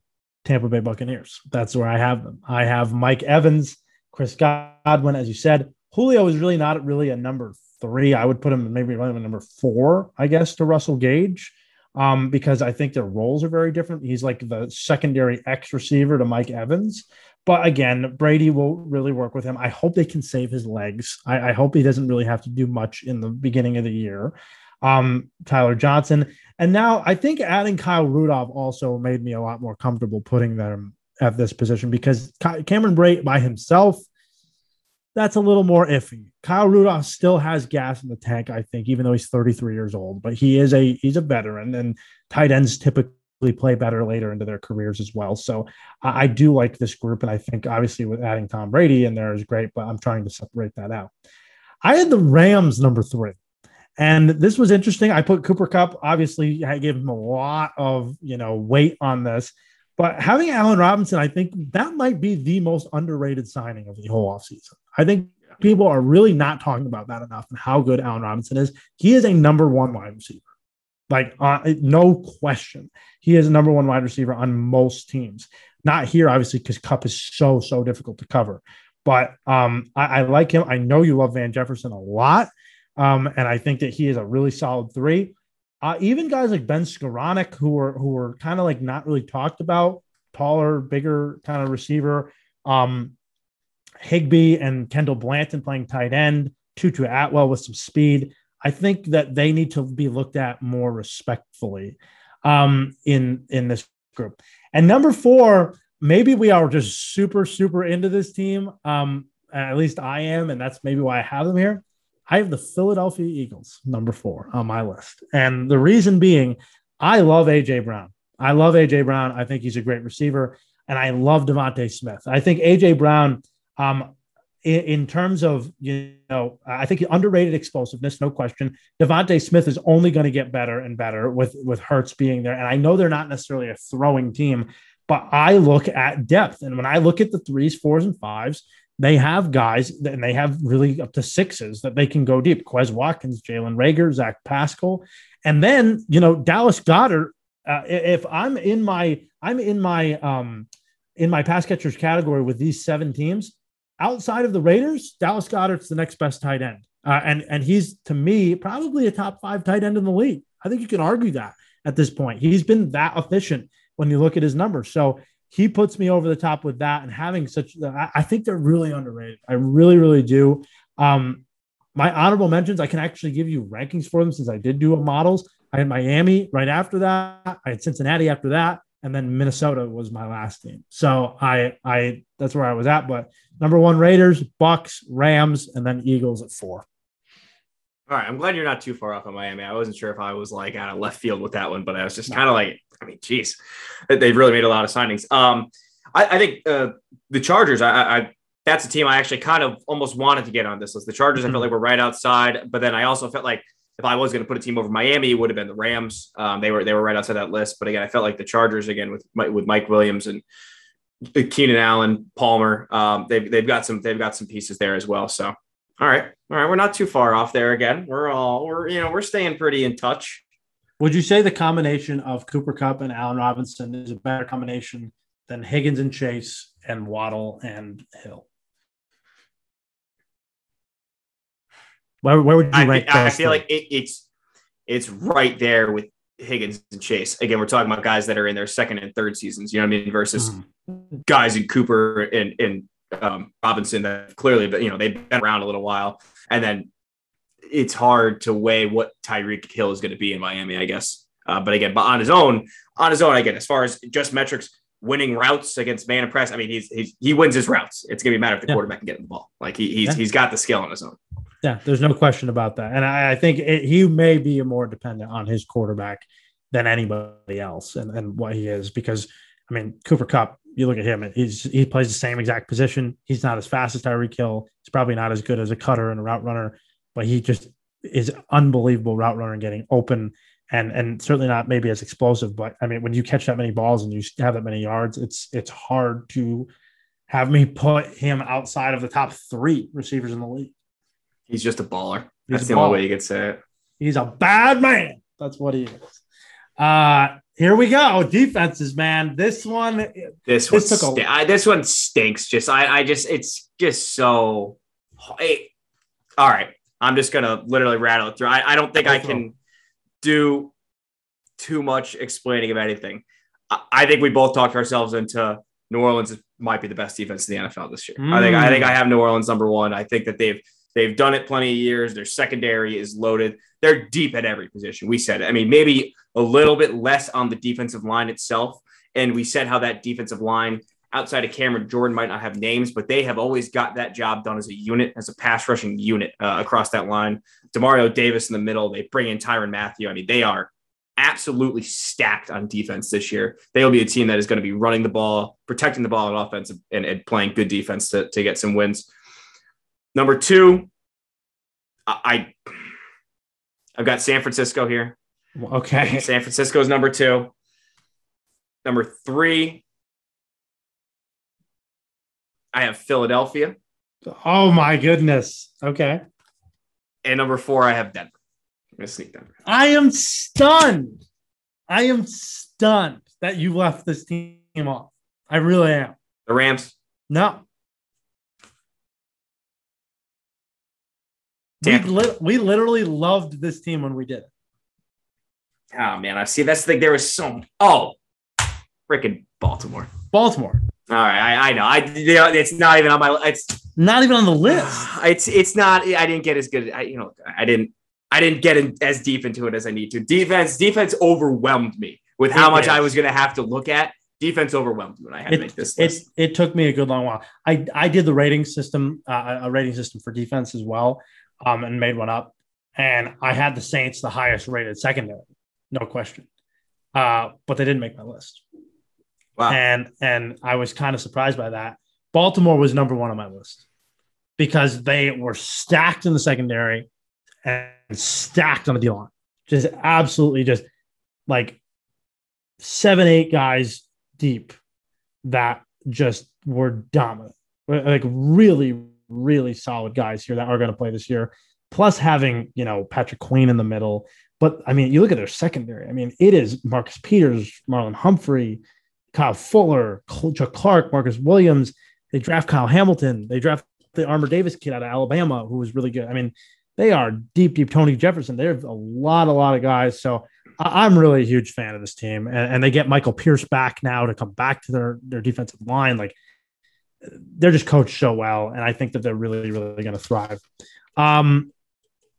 Tampa Bay Buccaneers. That's where I have them. I have Mike Evans, Chris Godwin, as you said. Julio is really not really a number three. I would put him maybe a number four, I guess, to Russell Gage um, because I think their roles are very different. He's like the secondary X receiver to Mike Evans. But again, Brady will really work with him. I hope they can save his legs. I, I hope he doesn't really have to do much in the beginning of the year. Um, Tyler Johnson. And now I think adding Kyle Rudolph also made me a lot more comfortable putting them at this position because Cameron Brate by himself – that's a little more iffy. Kyle Rudolph still has gas in the tank, I think, even though he's 33 years old. But he is a he's a veteran, and tight ends typically play better later into their careers as well. So I, I do like this group, and I think obviously with adding Tom Brady in there is great. But I'm trying to separate that out. I had the Rams number three. And this was interesting. I put Cooper Kupp, Obviously, I gave him a lot of you know weight on this. But having Allen Robinson, I think that might be the most underrated signing of the whole offseason. I think people are really not talking about that enough and how good Allen Robinson is. He is a number one wide receiver. Like, uh, no question. He is a number one wide receiver on most teams. Not here, obviously, because Cup is so, so difficult to cover. But um, I, I, like him. I know you love Van Jefferson a lot. Um, and I think that he is a really solid three. Uh, even guys like Ben Skowronek, who are who are kind of like not really talked about, taller, bigger kind of receiver. Um, Higbee and Kendall Blanton playing tight end, Tutu Atwell with some speed. I think that they need to be looked at more respectfully um, in in this group. And number four, maybe we are just super super into this team. Um, at least I am, and that's maybe why I have them here. I have the Philadelphia Eagles, number four on my list. And the reason being, I love AJ Brown. I love AJ Brown. I think he's a great receiver. And I love DeVonta Smith. I think AJ Brown, um, in, in, terms of, you know, I think he underrated explosiveness, no question. DeVonta Smith is only going to get better and better with, with Hurts being there. And I know they're not necessarily a throwing team, but I look at depth. And when I look at the threes, fours, and fives, they have guys and they have really up to sixes that they can go deep. Quez Watkins, Jalen Reagor, Zach Pascal, and then you know Dallas Goedert, Uh, if I'm in my I'm in my um in my pass catchers category with these seven teams, outside of the Raiders, Dallas Goedert's the next best tight end, uh, and and he's to me probably a top five tight end in the league. I think you can argue that at this point. He's been that efficient when you look at his numbers. So he puts me over the top with that and having such I think they're really underrated. I really, really do. Um, my honorable mentions, I can actually give you rankings for them since I did do a models. I had Miami right after that. I had Cincinnati after that, and then Minnesota was my last team. So I I that's where I was at. But number one Raiders, Bucs, Rams, and then Eagles at four. All right, I'm glad you're not too far off on Miami. I wasn't sure if I was like out of left field with that one, but I was just kind of like, I mean, geez, they've really made a lot of signings. Um, I, I think uh, the Chargers, I, I, that's a team I actually kind of almost wanted to get on this list. The Chargers, mm-hmm. I felt like were right outside, but then I also felt like if I was going to put a team over Miami, it would have been the Rams. Um, they were they were right outside that list, but again, I felt like the Chargers again with with Mike Williams and Keenan Allen, Palmer, um, they've they've got some they've got some pieces there as well. So all right. All right. We're not too far off there again. We're all, we're, you know, we're staying pretty in touch. Would you say the combination of Cooper Kupp and Allen Robinson is a better combination than Higgins and Chase and Waddle and Hill? Where, where would you I, rank? I, I feel like it, it's it's right there with Higgins and Chase. Again, we're talking about guys that are in their second and third seasons. You know what I mean? Versus mm. guys in Cooper and and um, Robinson that clearly, but you know, they've been around a little while. And then it's hard to weigh what Tyreek Hill is going to be in Miami, I guess. Uh, but again, but on his own, on his own, again, as far as just metrics, winning routes against man and press, I mean, he's, he's he wins his routes. It's going to be a matter of the yeah. quarterback can get the ball. Like he, he's yeah. he's got the skill on his own. Yeah, there's no question about that. And I, I think it, he may be more dependent on his quarterback than anybody else and, and what he is because I mean, Cooper Kupp, you look at him, he's he plays the same exact position. He's not as fast as Tyreek Hill. He's probably not as good as a cutter and a route runner, but he just is unbelievable route runner and getting open and and certainly not maybe as explosive. But I mean, when you catch that many balls and you have that many yards, it's it's hard to have me put him outside of the top three receivers in the league. He's just a baller. He's That's a the baller. only way you could say it. He's a bad man. That's what he is. Uh, here we go. Defenses, man. This one, this, this one, st- a- I, this one stinks. Just, I, I just, it's just so. Hey, all right, I'm just gonna literally rattle it through. I, I don't think I can do too much explaining of anything. I, I think we both talked ourselves into New Orleans might be the best defense in the NFL this year. Mm. I think, I think I have New Orleans number one. I think that they've They've done it plenty of years. Their secondary is loaded. They're deep at every position. We said. I mean, maybe a little bit less on the defensive line itself. And we said how that defensive line outside of Cameron Jordan might not have names, but they have always got that job done as a unit, as a pass rushing unit uh, across that line. Demario Davis in the middle. They bring in Tyrann Mathieu. I mean, they are absolutely stacked on defense this year. They will be a team that is going to be running the ball, protecting the ball on offense, and, and playing good defense to, to get some wins. Number two, I I've got San Francisco here. Okay. San Francisco's number two. Number three, I have Philadelphia. Oh my goodness. Okay. And number four, I have Denver. I'm gonna sneak Denver. I am stunned. I am stunned that you left this team off. I really am. The Rams. No. We, li- we literally loved this team when we did it. Oh man, I see. That's the thing. There was so oh, freaking Baltimore. Baltimore. All right, I, I know. I you know, it's not even on my. It's not even on the list. It's it's not. I didn't get as good. I you know I didn't I didn't get in, as deep into it as I need to. Defense defense overwhelmed me with how it much is. I was going to have to look at. Defense overwhelmed me when I had it, to make this list. It, it took me a good long while. I I did the rating system, uh, a rating system for defense as well, um, and made one up. And I had the Saints the highest rated secondary, no question. Uh, but they didn't make my list. Wow. And and I was kind of surprised by that. Baltimore was number one on my list because they were stacked in the secondary and stacked on the D line. Just absolutely just like seven, eight guys deep that just were dominant. like really, really solid guys here that are going to play this year. Plus having you know Patrick Queen in the middle. But I mean, you look at their secondary. I mean, it is Marcus Peters, Marlon Humphrey, Kyle Fuller, Chuck Clark, Marcus Williams. They draft Kyle Hamilton. They draft the Armour Davis kid out of Alabama, who was really good. I mean, they are deep, deep. Tony Jefferson. There's a lot, a lot of guys. So I- am really a huge fan of this team, and, and, they get Michael Pierce back now to come back to their their defensive line. Like they're just coached so well, and I think that they're really, really going to thrive. Um,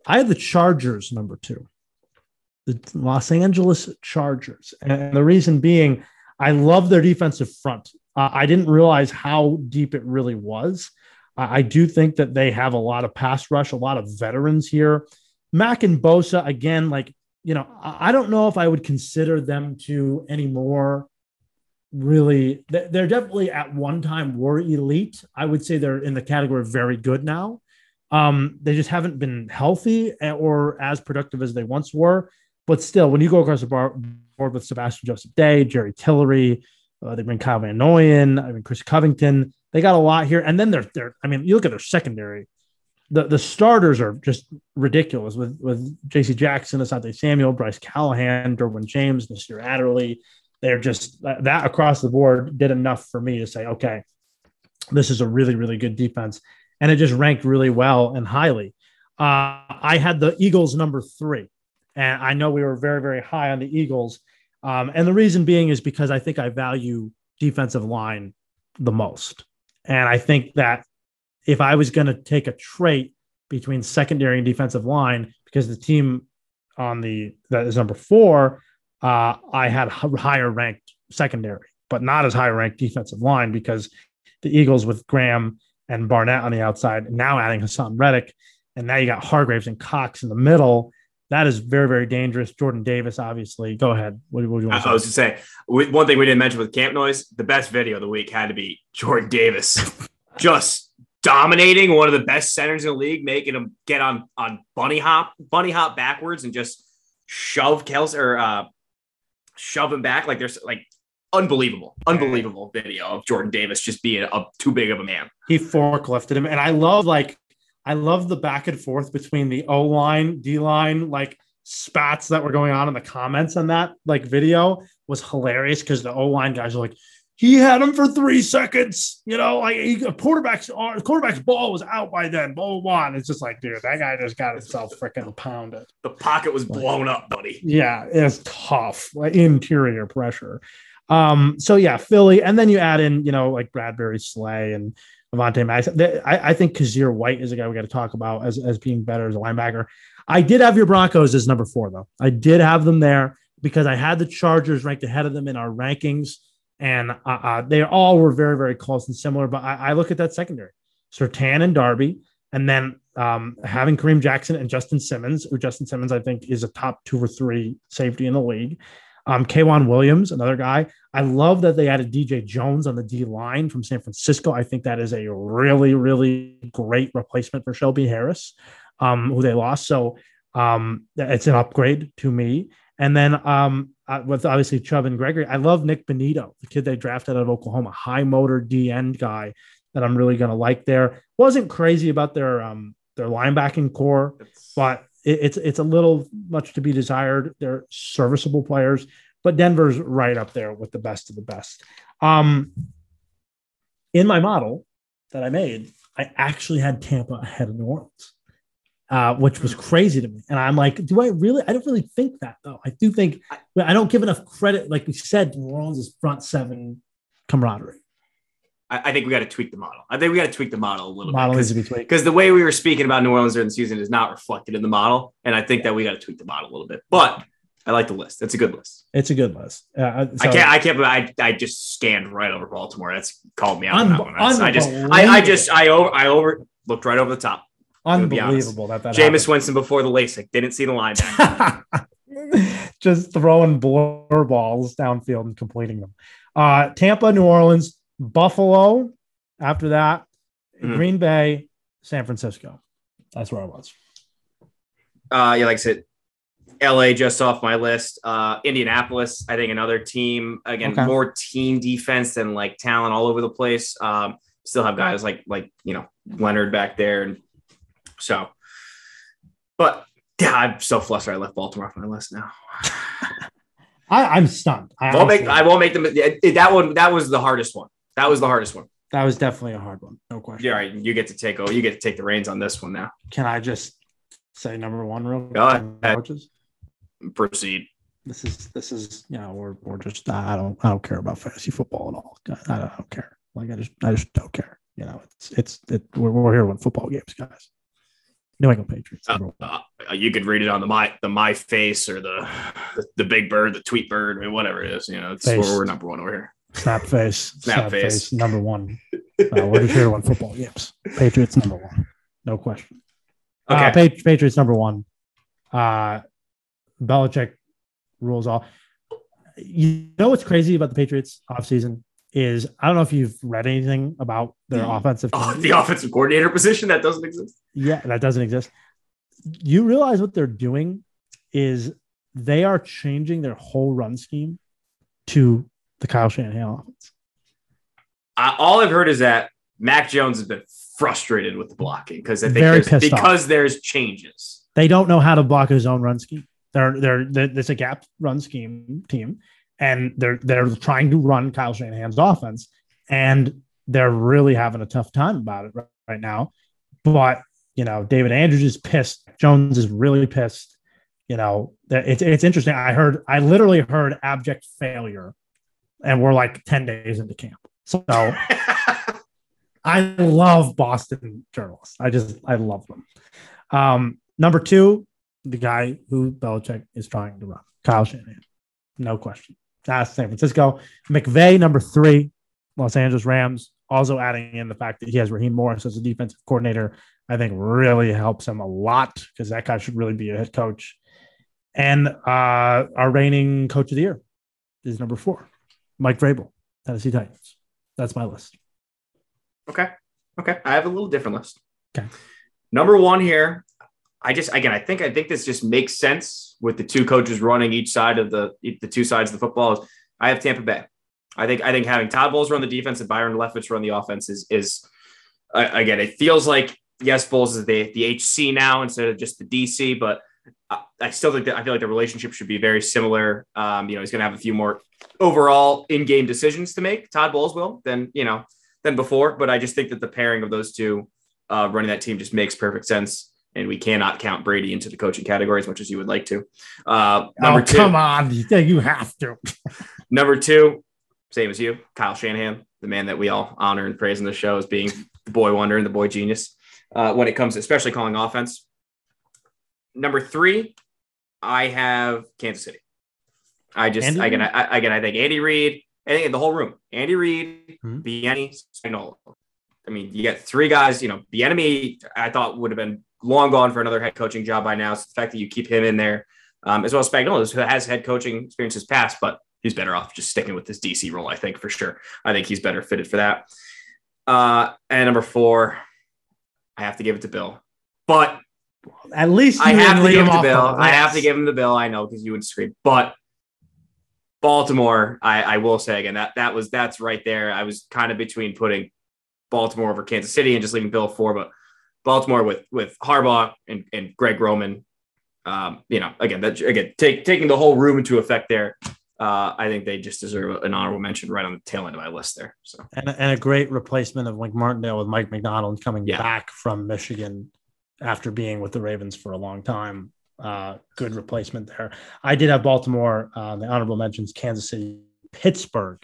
I have the Chargers number two, the Los Angeles Chargers, and the reason being, I love their defensive front. Uh, I didn't realize how deep it really was. I do think that they have a lot of pass rush, a lot of veterans here. Mack and Bosa, again, like, you know, I don't know if I would consider them to anymore really. They're definitely at one time were elite. I would say they're in the category of very good now. Um, they just haven't been healthy or as productive as they once were. But still, when you go across the board with Sebastian Joseph Day, Jerry Tillery, uh, they bring Kyle Van Noyen, I mean Chris Covington. They got a lot here, and then they're they're. I mean, you look at their secondary. The the starters are just ridiculous with with J.C. Jackson, Asante Samuel, Bryce Callahan, Derwin James, Nasir Adderley. They're just that across the board did enough for me to say, okay, this is a really really good defense, and it just ranked really well and highly. Uh, I had the Eagles number three, and I know we were very very high on the Eagles, um, and the reason being is because I think I value defensive line the most. And I think that if I was going to take a trait between secondary and defensive line, because the team on the that is number four, uh, I had higher ranked secondary, but not as high ranked defensive line because the Eagles with Graham and Barnett on the outside, now adding Haason Reddick, and now you got Hargraves and Cox in the middle that is very, very dangerous. Jordan Davis, obviously. Go ahead. What, what do you want to I, was to say one thing we didn't mention with Camp Noise. The best video of the week had to be Jordan Davis, just dominating one of the best centers in the league, making him get on on bunny hop, bunny hop backwards, and just shove Kelce or uh, shove him back like there's like unbelievable, unbelievable video of Jordan Davis just being a, too big of a man. He forklifted him, and I love like I love the back and forth between the O line, D line, like spats that were going on in the comments on that like video was hilarious because the O line guys are like, he had him for three seconds. You know, like he, quarterback's uh, quarterback's ball was out by then. Blah blah. It's just like, dude, that guy just got himself freaking pounded. The pocket was blown up, buddy. Yeah, it's tough, like interior pressure. Um, so yeah, Philly, and then you add in, you know, like Bradberry Slay and Avonte Maddox. I, I think Kyzir White is a guy we got to talk about as, as being better as a linebacker. I did have your Broncos as number four, though. I did have them there because I had the Chargers ranked ahead of them in our rankings, and uh, uh, they all were very, very close and similar. But I, I look at that secondary, Surtain and Darby, and then um, having Kareem Jackson and Justin Simmons, who Justin Simmons I think is a top two or three safety in the league. Um, K'Waun Williams, another guy. I love that they added DJ Jones on the D line from San Francisco. I think that is a really, really great replacement for Shelby Harris, um, who they lost. So um, it's an upgrade to me. And then um, uh, with obviously Chubb and Gregory, I love Nik Bonitto, the kid they drafted out of Oklahoma, high motor D end guy that I'm really going to like there. Wasn't crazy about their um, their linebacking core, but it, it's it's a little much to be desired. They're serviceable players, but Denver's right up there with the best of the best. Um, in my model that I made, I actually had Tampa ahead of New Orleans, uh, which was crazy to me. And I'm like, do I really? I don't really think that though. I do think I don't give enough credit, like we said, New Orleans' is front seven camaraderie. I, think we got to tweak the model. I think we got to tweak the model a little model bit because the way we were speaking about New Orleans during the season is not reflected in the model, and I think that we got to tweak the model a little bit. But I like the list. It's a good list. It's a good list. Uh, so, I can't. I can't. I, I just scanned right over Baltimore. That's called me out. Un- I just. I, I just. I over. I over looked right over the top. Unbelievable that that. Jameis Winston before the LASIK didn't see the line. just throwing blur balls downfield and completing them. Uh, Tampa, New Orleans. Buffalo. After that, mm-hmm. Green Bay, San Francisco. That's where I was. Uh, yeah, like I said, LA just off my list. Uh, Indianapolis, I think another team again, okay. more team defense than like talent all over the place. Um, still have guys like like you know Leonard back there, and so. But yeah, I'm so flustered. I left Baltimore off my list now. I, am stunned. I won't make. I won't make them. That one. That was the hardest one. That was the hardest one. That was definitely a hard one. No question. Yeah, right. You get to take. Oh, you get to take the reins on this one now. Can I just say number one real Go ahead. Coaches? Proceed. This is this is you know we're we're just I don't I don't care about fantasy football at all. I, I don't care. Like I just I just don't care. You know it's it's it, we're, we're here when football games, guys. New England Patriots. Uh, uh, you could read it on the my the my face or the the, big bird, the tweet bird, or whatever it is. You know, it's face. we're, number one over here. Snap face. Snap, Snap face. face. Number one. Uh, we're just here to win football games. Patriots number one. No question. Uh, okay. Uh, Patriots number one. Uh, Belichick rules all. You know what's crazy about the Patriots offseason is I don't know if you've read anything about their mm. offensive. Oh, the offensive coordinator position that doesn't exist. Yeah, that doesn't exist. You realize what they're doing is they are changing their whole run scheme to the Kyle Shanahan offense. I, all I've heard is that Mac Jones has been frustrated with the blocking because I think there's, because off. there's changes. They don't know how to block his own run scheme. They're they're, they're there's a gap run scheme team, and they're they're trying to run Kyle Shanahan's offense, and they're really having a tough time about it right, right now. But you know, David Andrews is pissed. Jones is really pissed. You know, that it's it's interesting. I heard I literally heard abject failure, and we're like ten days into camp. So I love Boston journalists. I just I love them. Um, number two, the guy who Belichick is trying to run, Kyle Shanahan, no question. That's San Francisco. McVay, number three, Los Angeles Rams. Also adding in the fact that he has Raheem Morris as a defensive coordinator, I think really helps him a lot because that guy should really be a head coach. And uh, our reigning coach of the year is number four, Mike Vrabel, Tennessee Titans. That's my list. Okay. Okay. I have a little different list. Okay. Number one here, I just again, I think I think this just makes sense with the two coaches running each side of the the two sides of the football. I have Tampa Bay. I think I think having Todd Bowles run the defense and Byron Leftwich run the offense is is uh, again, it feels like yes, Bowles is the the HC now instead of just the DC, but I, I still think that I feel like the relationship should be very similar. Um, you know, he's going to have a few more overall in-game decisions to make. Todd Bowles will than you know than before, but I just think that the pairing of those two uh, running that team just makes perfect sense and we cannot count Brady into the coaching category as much as you would like to. Uh, number oh, two, come on, you have to. number two, same as you, Kyle Shanahan, the man that we all honor and praise in the show as being the boy wonder and the boy genius uh, when it comes, to especially calling offense. Number three, I have Kansas City. I just Andy again, I, again, I think Andy Reid, I think the whole room, Andy Reid, mm-hmm. Spagnuolo. I mean, you get three guys. You know, Bieniemy I thought would have been long gone for another head coaching job by now. So the fact that you keep him in there, um, as well as Spagnuolo, who has head coaching experiences past, but he's better off just sticking with this DC role. I think for sure. I think he's better fitted for that. Uh, and number four, I have to give it to Bill, but at least I have to give him to Bill. I have to give him the Bill. I know because you would scream, but Baltimore, I, I will say again that that was that's right there. I was kind of between putting Baltimore over Kansas City and just leaving Bill four, but Baltimore with with Harbaugh and, and Greg Roman. Um, you know, again, that again, take, taking the whole room into effect there. Uh, I think they just deserve an honorable mention right on the tail end of my list there. So and, and a great replacement of Wink Martindale with Mike Macdonald coming yeah. back from Michigan after being with the Ravens for a long time. Uh, good replacement there. I did have Baltimore. Uh, the honorable mentions Kansas City, Pittsburgh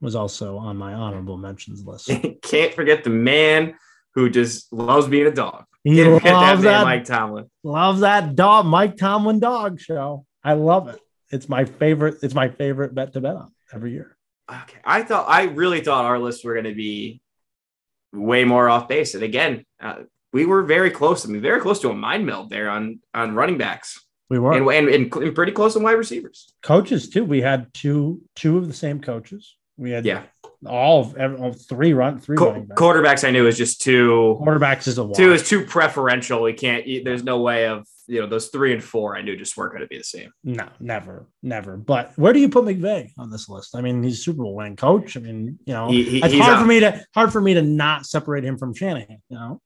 was also on my honorable mentions list. Can't forget the man who just loves being a dog. He loves that, that Mike Tomlin. Loves that dog, Mike Tomlin dog show. I love it. It's my favorite. It's my favorite bet to bet on every year. Okay, I thought I really thought our lists were going to be way more off base, and again, uh, we were very close. I mean, very close to a mind meld there on on running backs. We were, and, and, and pretty close on wide receivers. Coaches too. We had two two of the same coaches We had Yeah. all of every, all three run three backs. quarterbacks I knew is just too quarterbacks is a wash. two is too preferential. We can't. There's no way of you know those three and four. I knew just weren't going to be the same. No, never, never. But where do you put McVay on this list? I mean, he's a Super Bowl winning coach. I mean, you know, He- he- it's hard out. for me to hard for me to not separate him from Shanahan. You know,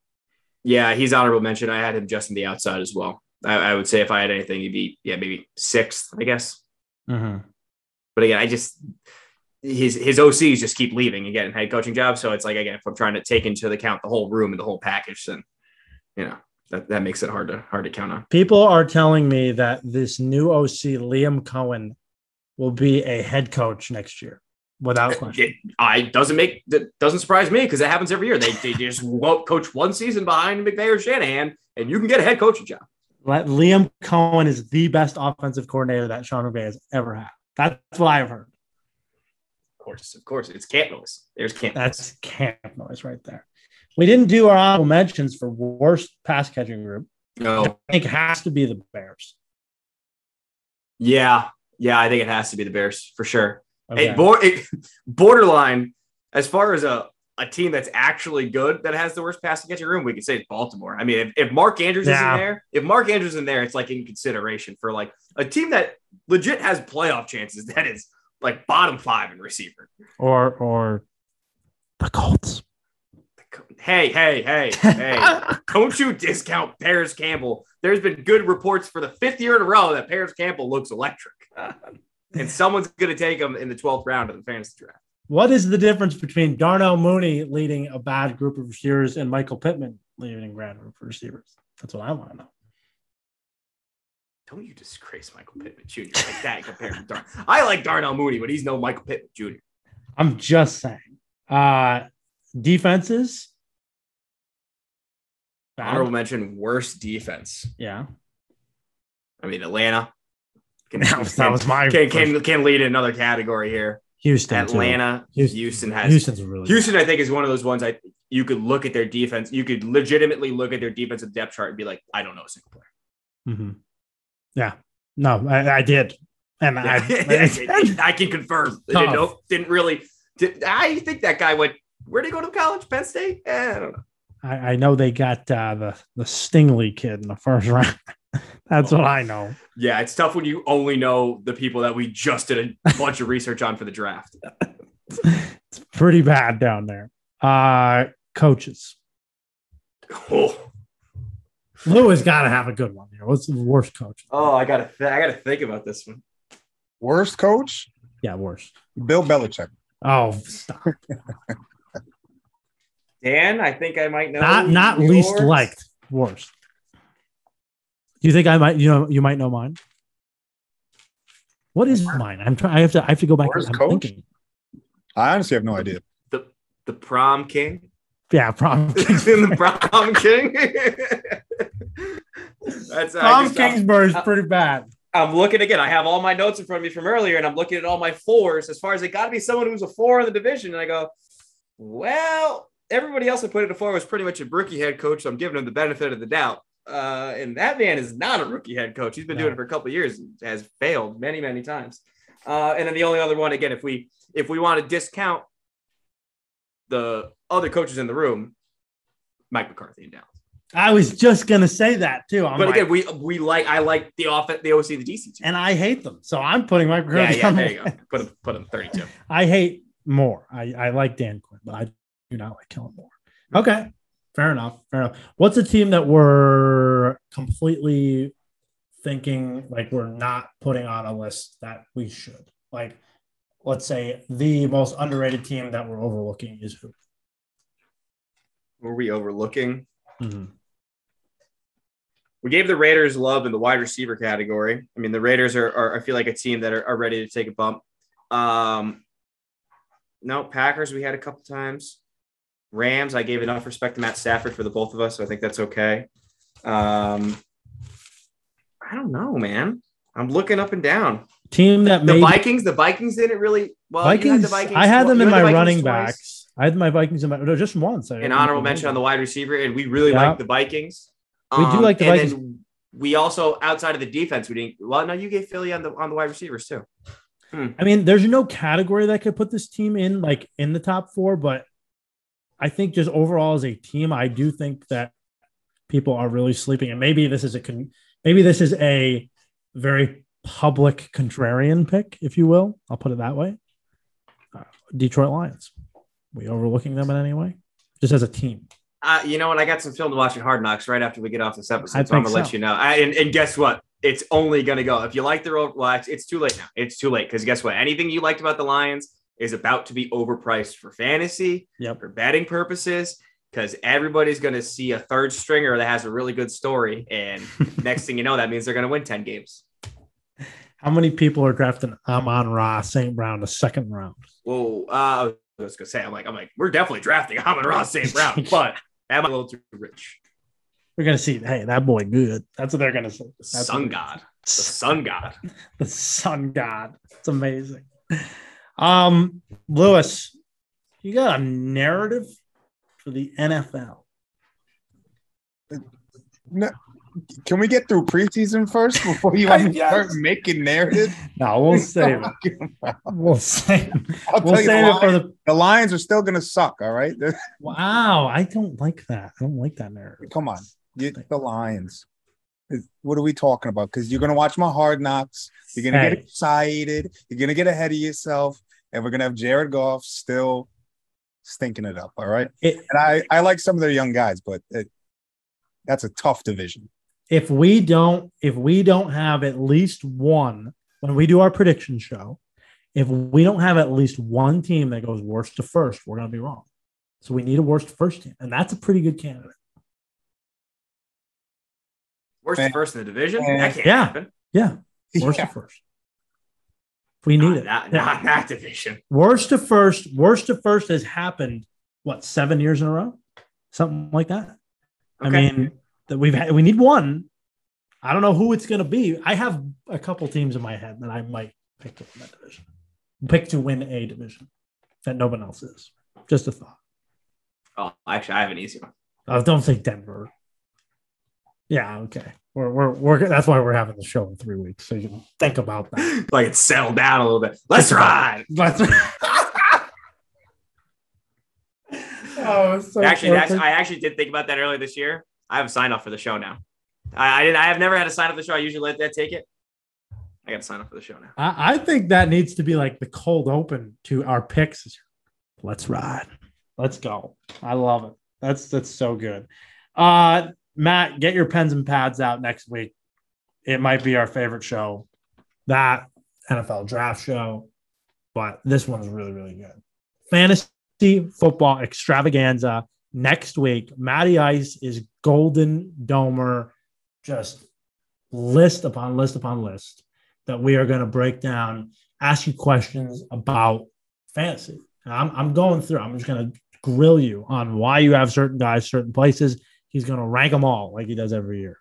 Yeah, he's honorable mention. I had him just on the outside as well. I, I would say if I had anything, he'd be yeah maybe sixth, I guess. Mm-hmm. But again, I just his his OCs just keep leaving again head coaching jobs. So it's like again, if I'm trying to take into account the whole room and the whole package, then you know that, that makes it hard to hard to count on. people are telling me that this new OC Liam Coen will be a head coach next year without question. It, I doesn't make that doesn't surprise me because it happens every year. They they just won't coach one season behind McVay or Shanahan, and you can get a head coaching job. Let Liam Coen is the best offensive coordinator that Sean McVay has ever had. That's what I've heard. Of course, of course, it's camp noise. There's camp. noise. That's camp noise right there. We didn't do our honorable mentions for worst pass catching group. no. I think it has to be the Bears. Yeah, yeah, I think it has to be the Bears for sure. Okay. It, it, borderline, as far as a, a team that's actually good that has the worst passing catching room, we could say it's Baltimore. I mean, if, if Mark Andrews is in there, if Mark Andrews is in there, it's like in consideration for like a team that legit has playoff chances. That is like bottom five in receiver. or or the Colts. Hey, hey, hey, hey! Don't you discount Parris Campbell? There's been good reports for the fifth year in a row that Parris Campbell looks electric, and someone's going to take him in the twelfth round of the fantasy draft. What is the difference between Darnell Mooney leading a bad group of receivers and Michael Pittman leading a bad group of receivers? That's what I want to know. Don't you disgrace Michael Pittman Jr. like that compared to Dar- I like Darnell Mooney, but he's no Michael Pittman Jr. I'm just saying. Uh defenses. Bad. Honorable mention: worst defense. Yeah. I mean, Atlanta can, That was, that was my can, can, can lead another category here. Houston. Atlanta, Houston, Houston has Houston's really Houston, I think, is one of those ones I you could look at their defense. You could legitimately look at their defensive depth chart and be like, I don't know a single player. hmm Yeah. No, I, I did. And I, I, I can confirm. Tough. Didn't, know, didn't really. Did, I think that guy went. Where did he go to college? Penn State? Eh, I don't know. I, I know they got uh, the the Stingley kid in the first round. That's what I know. Yeah, it's tough when you only know the people that we just did a bunch of research on for the draft. It's pretty bad down there. Uh coaches. Oh, Lou has got to have a good one here. What's the worst coach? oh I gotta, th- I gotta think about this one. Worst coach, Yeah, worst. Bill Belichick. Oh, stop. Dan, I think I might know. not not least liked. Worst. Do you think I might? You know, you might know mine. What is mine? I'm trying. I have to. I have to go back. Worst I'm coach? thinking. I honestly have no idea. the the prom king. Yeah, prom. in the prom king. That's I Tom just- Kingsbury is pretty bad. I'm looking again. I have all my notes in front of me from earlier, and I'm looking at all my fours as far as it got to be someone who's a four in the division. And I go, well, everybody else I put at a four was pretty much a rookie head coach, so I'm giving him the benefit of the doubt. Uh, and that man is not a rookie head coach. He's been doing it for a couple of years, and has failed many, many times. Uh, and then the only other one, again, if we if we want to discount the other coaches in the room, Mike McCarthy and Dallas. I was just gonna say that too. I'm but like- again, we we like I like the offense, the OC, the DC. Too. and I hate them, so I'm putting my Yeah, McCarthy yeah, there you go. Put him, put him 32. I hate more. I, I like Dan Quinn, but I do not like Kellen Moore. Okay. Fair enough. Fair enough. What's a team that we're completely thinking like we're not putting on a list that we should? Like, let's say the most underrated team that we're overlooking is who? Were we overlooking? Mhm. We gave the Raiders love in the wide receiver category. I mean, the Raiders are, are I feel like a team that are, are ready to take a bump. Um, no, Packers we had a couple times. Rams, I gave enough respect to Matt Stafford for the both of us, so I think that's okay. Um, I don't know, man. I'm looking up and down. Team that The Vikings, the Vikings didn't really. Well, you had Vikings. the Vikings. I had them in the my Vikings running twice. backs. I had my Vikings in my no, just once. I- An honorable mention on the wide receiver, and we really Yeah. like the Vikings. We do like the and Vikings. we also outside of the defense, we didn't. Well, no, you gave Philly on the on the wide receivers too. Hmm. I mean, there's no category that could put this team in like in the top four, but I think just overall as a team, I do think that people are really sleeping. And maybe this is a con- maybe this is a very public contrarian pick, if you will. I'll put it that way. Uh, Detroit Lions. We overlooking them in any way? Just as a team. Uh, you know what? I got some film to watch at Hard Knocks right after we get off this episode, I so I'm gonna let you know. I, and, and guess what? It's only gonna go if you like the road. Well, it's, it's too late now. It's too late because guess what? Anything you liked about the Lions is about to be overpriced for fantasy, Yep. for betting purposes, because everybody's gonna see a third stringer that has a really good story, and next thing you know, that means they're gonna win ten games. How many people are drafting Amon Ra St. Brown the second round? Whoa, uh, I was gonna say, I'm like, I'm like, we're definitely drafting Amon Ross St. Brown, but am I a little too rich? We're gonna see. Hey, that boy good. That's what they're gonna say. The That's sun what- god, the sun god. the sun god. It's amazing. Um, Lewis, you got a narrative for the NFL. No, can we get through preseason first before you want to Yes. start making narrative? No, we'll save it. We'll save. I'll We'll tell you, save the, it for Lions, the. the Lions are still going to suck. All right, Wow, I don't like that. I don't like that narrative. come on, you, the Lions. What are we talking about? Because you're going to watch my Hard Knocks. You're going to Hey. get excited. You're going to get ahead of yourself, and we're going to have Jared Goff still stinking it up. All right, It, and I I like some of their young guys, but it, that's a tough division. If we don't, if we don't have at least one when we do our prediction show, if we don't have at least one team that goes worst to first, we're gonna be wrong. So we need a worst to first team, and that's a pretty good candidate. Worst to first in the division? Man. That can't Yeah. happen. Yeah, worst Yeah. to first. We need Not, it. not, not that division. Worst to first, worst to first has happened what seven years in a row, something like that. I mean, that we've had, we need one. I don't know who it's going to be. I have a couple teams in my head that I might pick to win that division, pick to win a division that no one else is. Just a thought. oh, actually, I have an easy one. I don't think Denver. Yeah, okay. We're, we're, we're that's why we're having the show in three weeks, so you can think about that. Like it's settled down a little bit. Let's ride. That's oh, so actually, that's. I actually did think about that earlier this year. I have a sign off for the show now. I, I did. I have never had a sign off for the show. I usually let that take it. I got to sign up for the show now. I, I think that needs to be like the cold open to our picks. Let's ride. Let's go. I love it. That's that's so good. Uh Matt, get your pens and pads out next week. It might be our favorite show. That NFL draft show, but this one's really, really good. Fantasy football extravaganza next week. Matty Ice is golden domer, just list upon list upon list that we are going to break down, ask you questions about fantasy. I'm, I'm going through, I'm just going to grill you on why you have certain guys, certain places. He's going to rank them all like he does every year.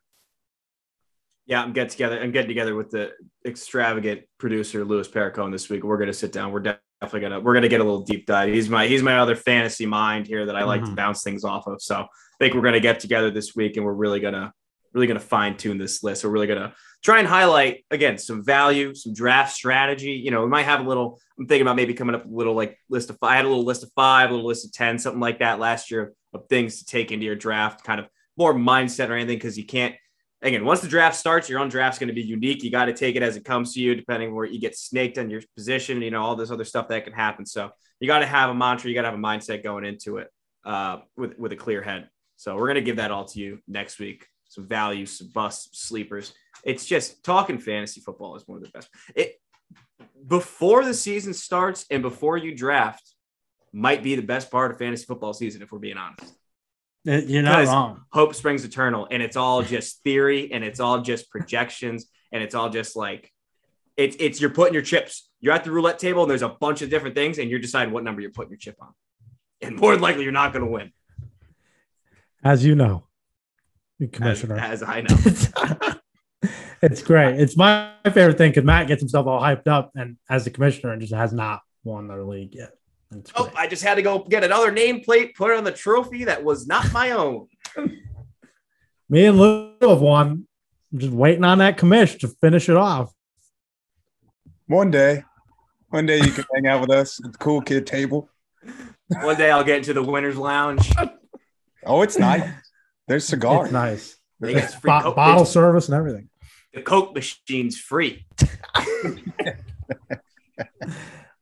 Yeah, I'm getting together. I'm getting together with the extravagant producer Louis Perricone this week. We're gonna sit down. We're definitely gonna we're gonna get a little deep dive. He's my he's my other fantasy mind here that I like to Mhm. bounce things off of. So think we're gonna get together this week and we're really gonna really gonna fine tune this list. We're really gonna try and highlight again some value, some draft strategy. You know, we might have a little. I'm thinking about maybe coming up with a little like list of. I had a little list of five, a little list of ten, something like that last year of things to take into your draft, kind of more mindset or anything because you can't again, once the draft starts, your own draft's going to be unique. You got to take it as it comes to you, depending where you get snaked on your position, you know, all this other stuff that can happen. So you got to have a mantra, you got to have a mindset going into it uh, with, with a clear head. So we're going to give that all to you next week. Some value, some busts, sleepers. It's just talking fantasy football is one of the best. It before the season starts and before you draft might be the best part of fantasy football season, if we're being honest Uh, You're not wrong. hope springs eternal and it's all just theory and it's all just projections and it's all just like it's it's you're putting your chips you're at the roulette table and there's a bunch of different things and you're deciding what number you're putting your chip on and more than likely you're not going to win As you know, Commissioner. as i know it's great. It's my favorite thing because Matt gets himself all hyped up and as the commissioner and just has not won their league yet. It's oh great. i just had to go get another nameplate put it on the trophy that was not my own Me and Lou have won. I'm just waiting on that commish to finish it off. One day, One day you can hang out with us at the cool kid table. One day I'll get into the winners lounge. Oh, it's nice. There's cigars. It's nice. They get free Bo- Coke. bottle service and everything. The Coke machine's free.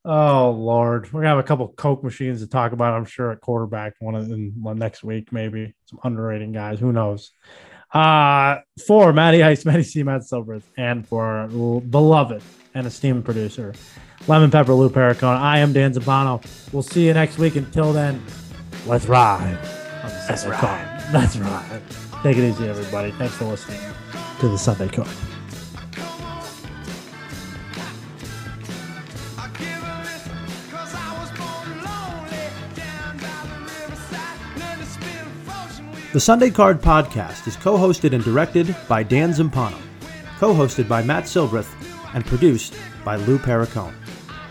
Oh Lord, we're gonna have a couple Coke machines to talk about. I'm sure at quarterback one of in one next week, maybe some underrating guys. Who knows? Uh for Matty Ice, Matty C, Matt Silverth, and for our beloved and esteemed producer, Lemon Pepper Lou Pericone. I am Dan Zabano. We'll see you next week. Until then, let's ride. On right. Let's Sunday ride. Card. Let's ride. Take it easy, everybody. Thanks for listening to the Sunday Card. I give a listen, 'cause I was born lonely, down by the riverside, learned to spin fortune with The Sunday Card podcast is co hosted and directed by Dan Zampano, co hosted by Matt Silbreth, and produced by Lou Perricone.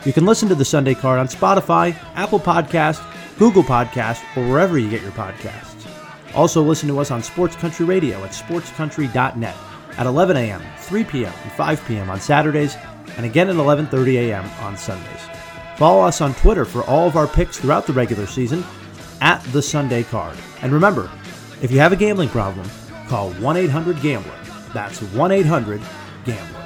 You can listen to The Sunday Card on Spotify, Apple Podcast, Google Podcast, or wherever you get your podcasts. Also, listen to us on Sports Country Radio at sportscountry.net at 11 a.m., 3 p.m., and 5 p.m. on Saturdays, and again at 11:30 a.m. on Sundays. Follow us on Twitter for all of our picks throughout the regular season at the Sunday Card. And remember, if you have a gambling problem, call 1 800 Gambler. That's 1 800 Gambler.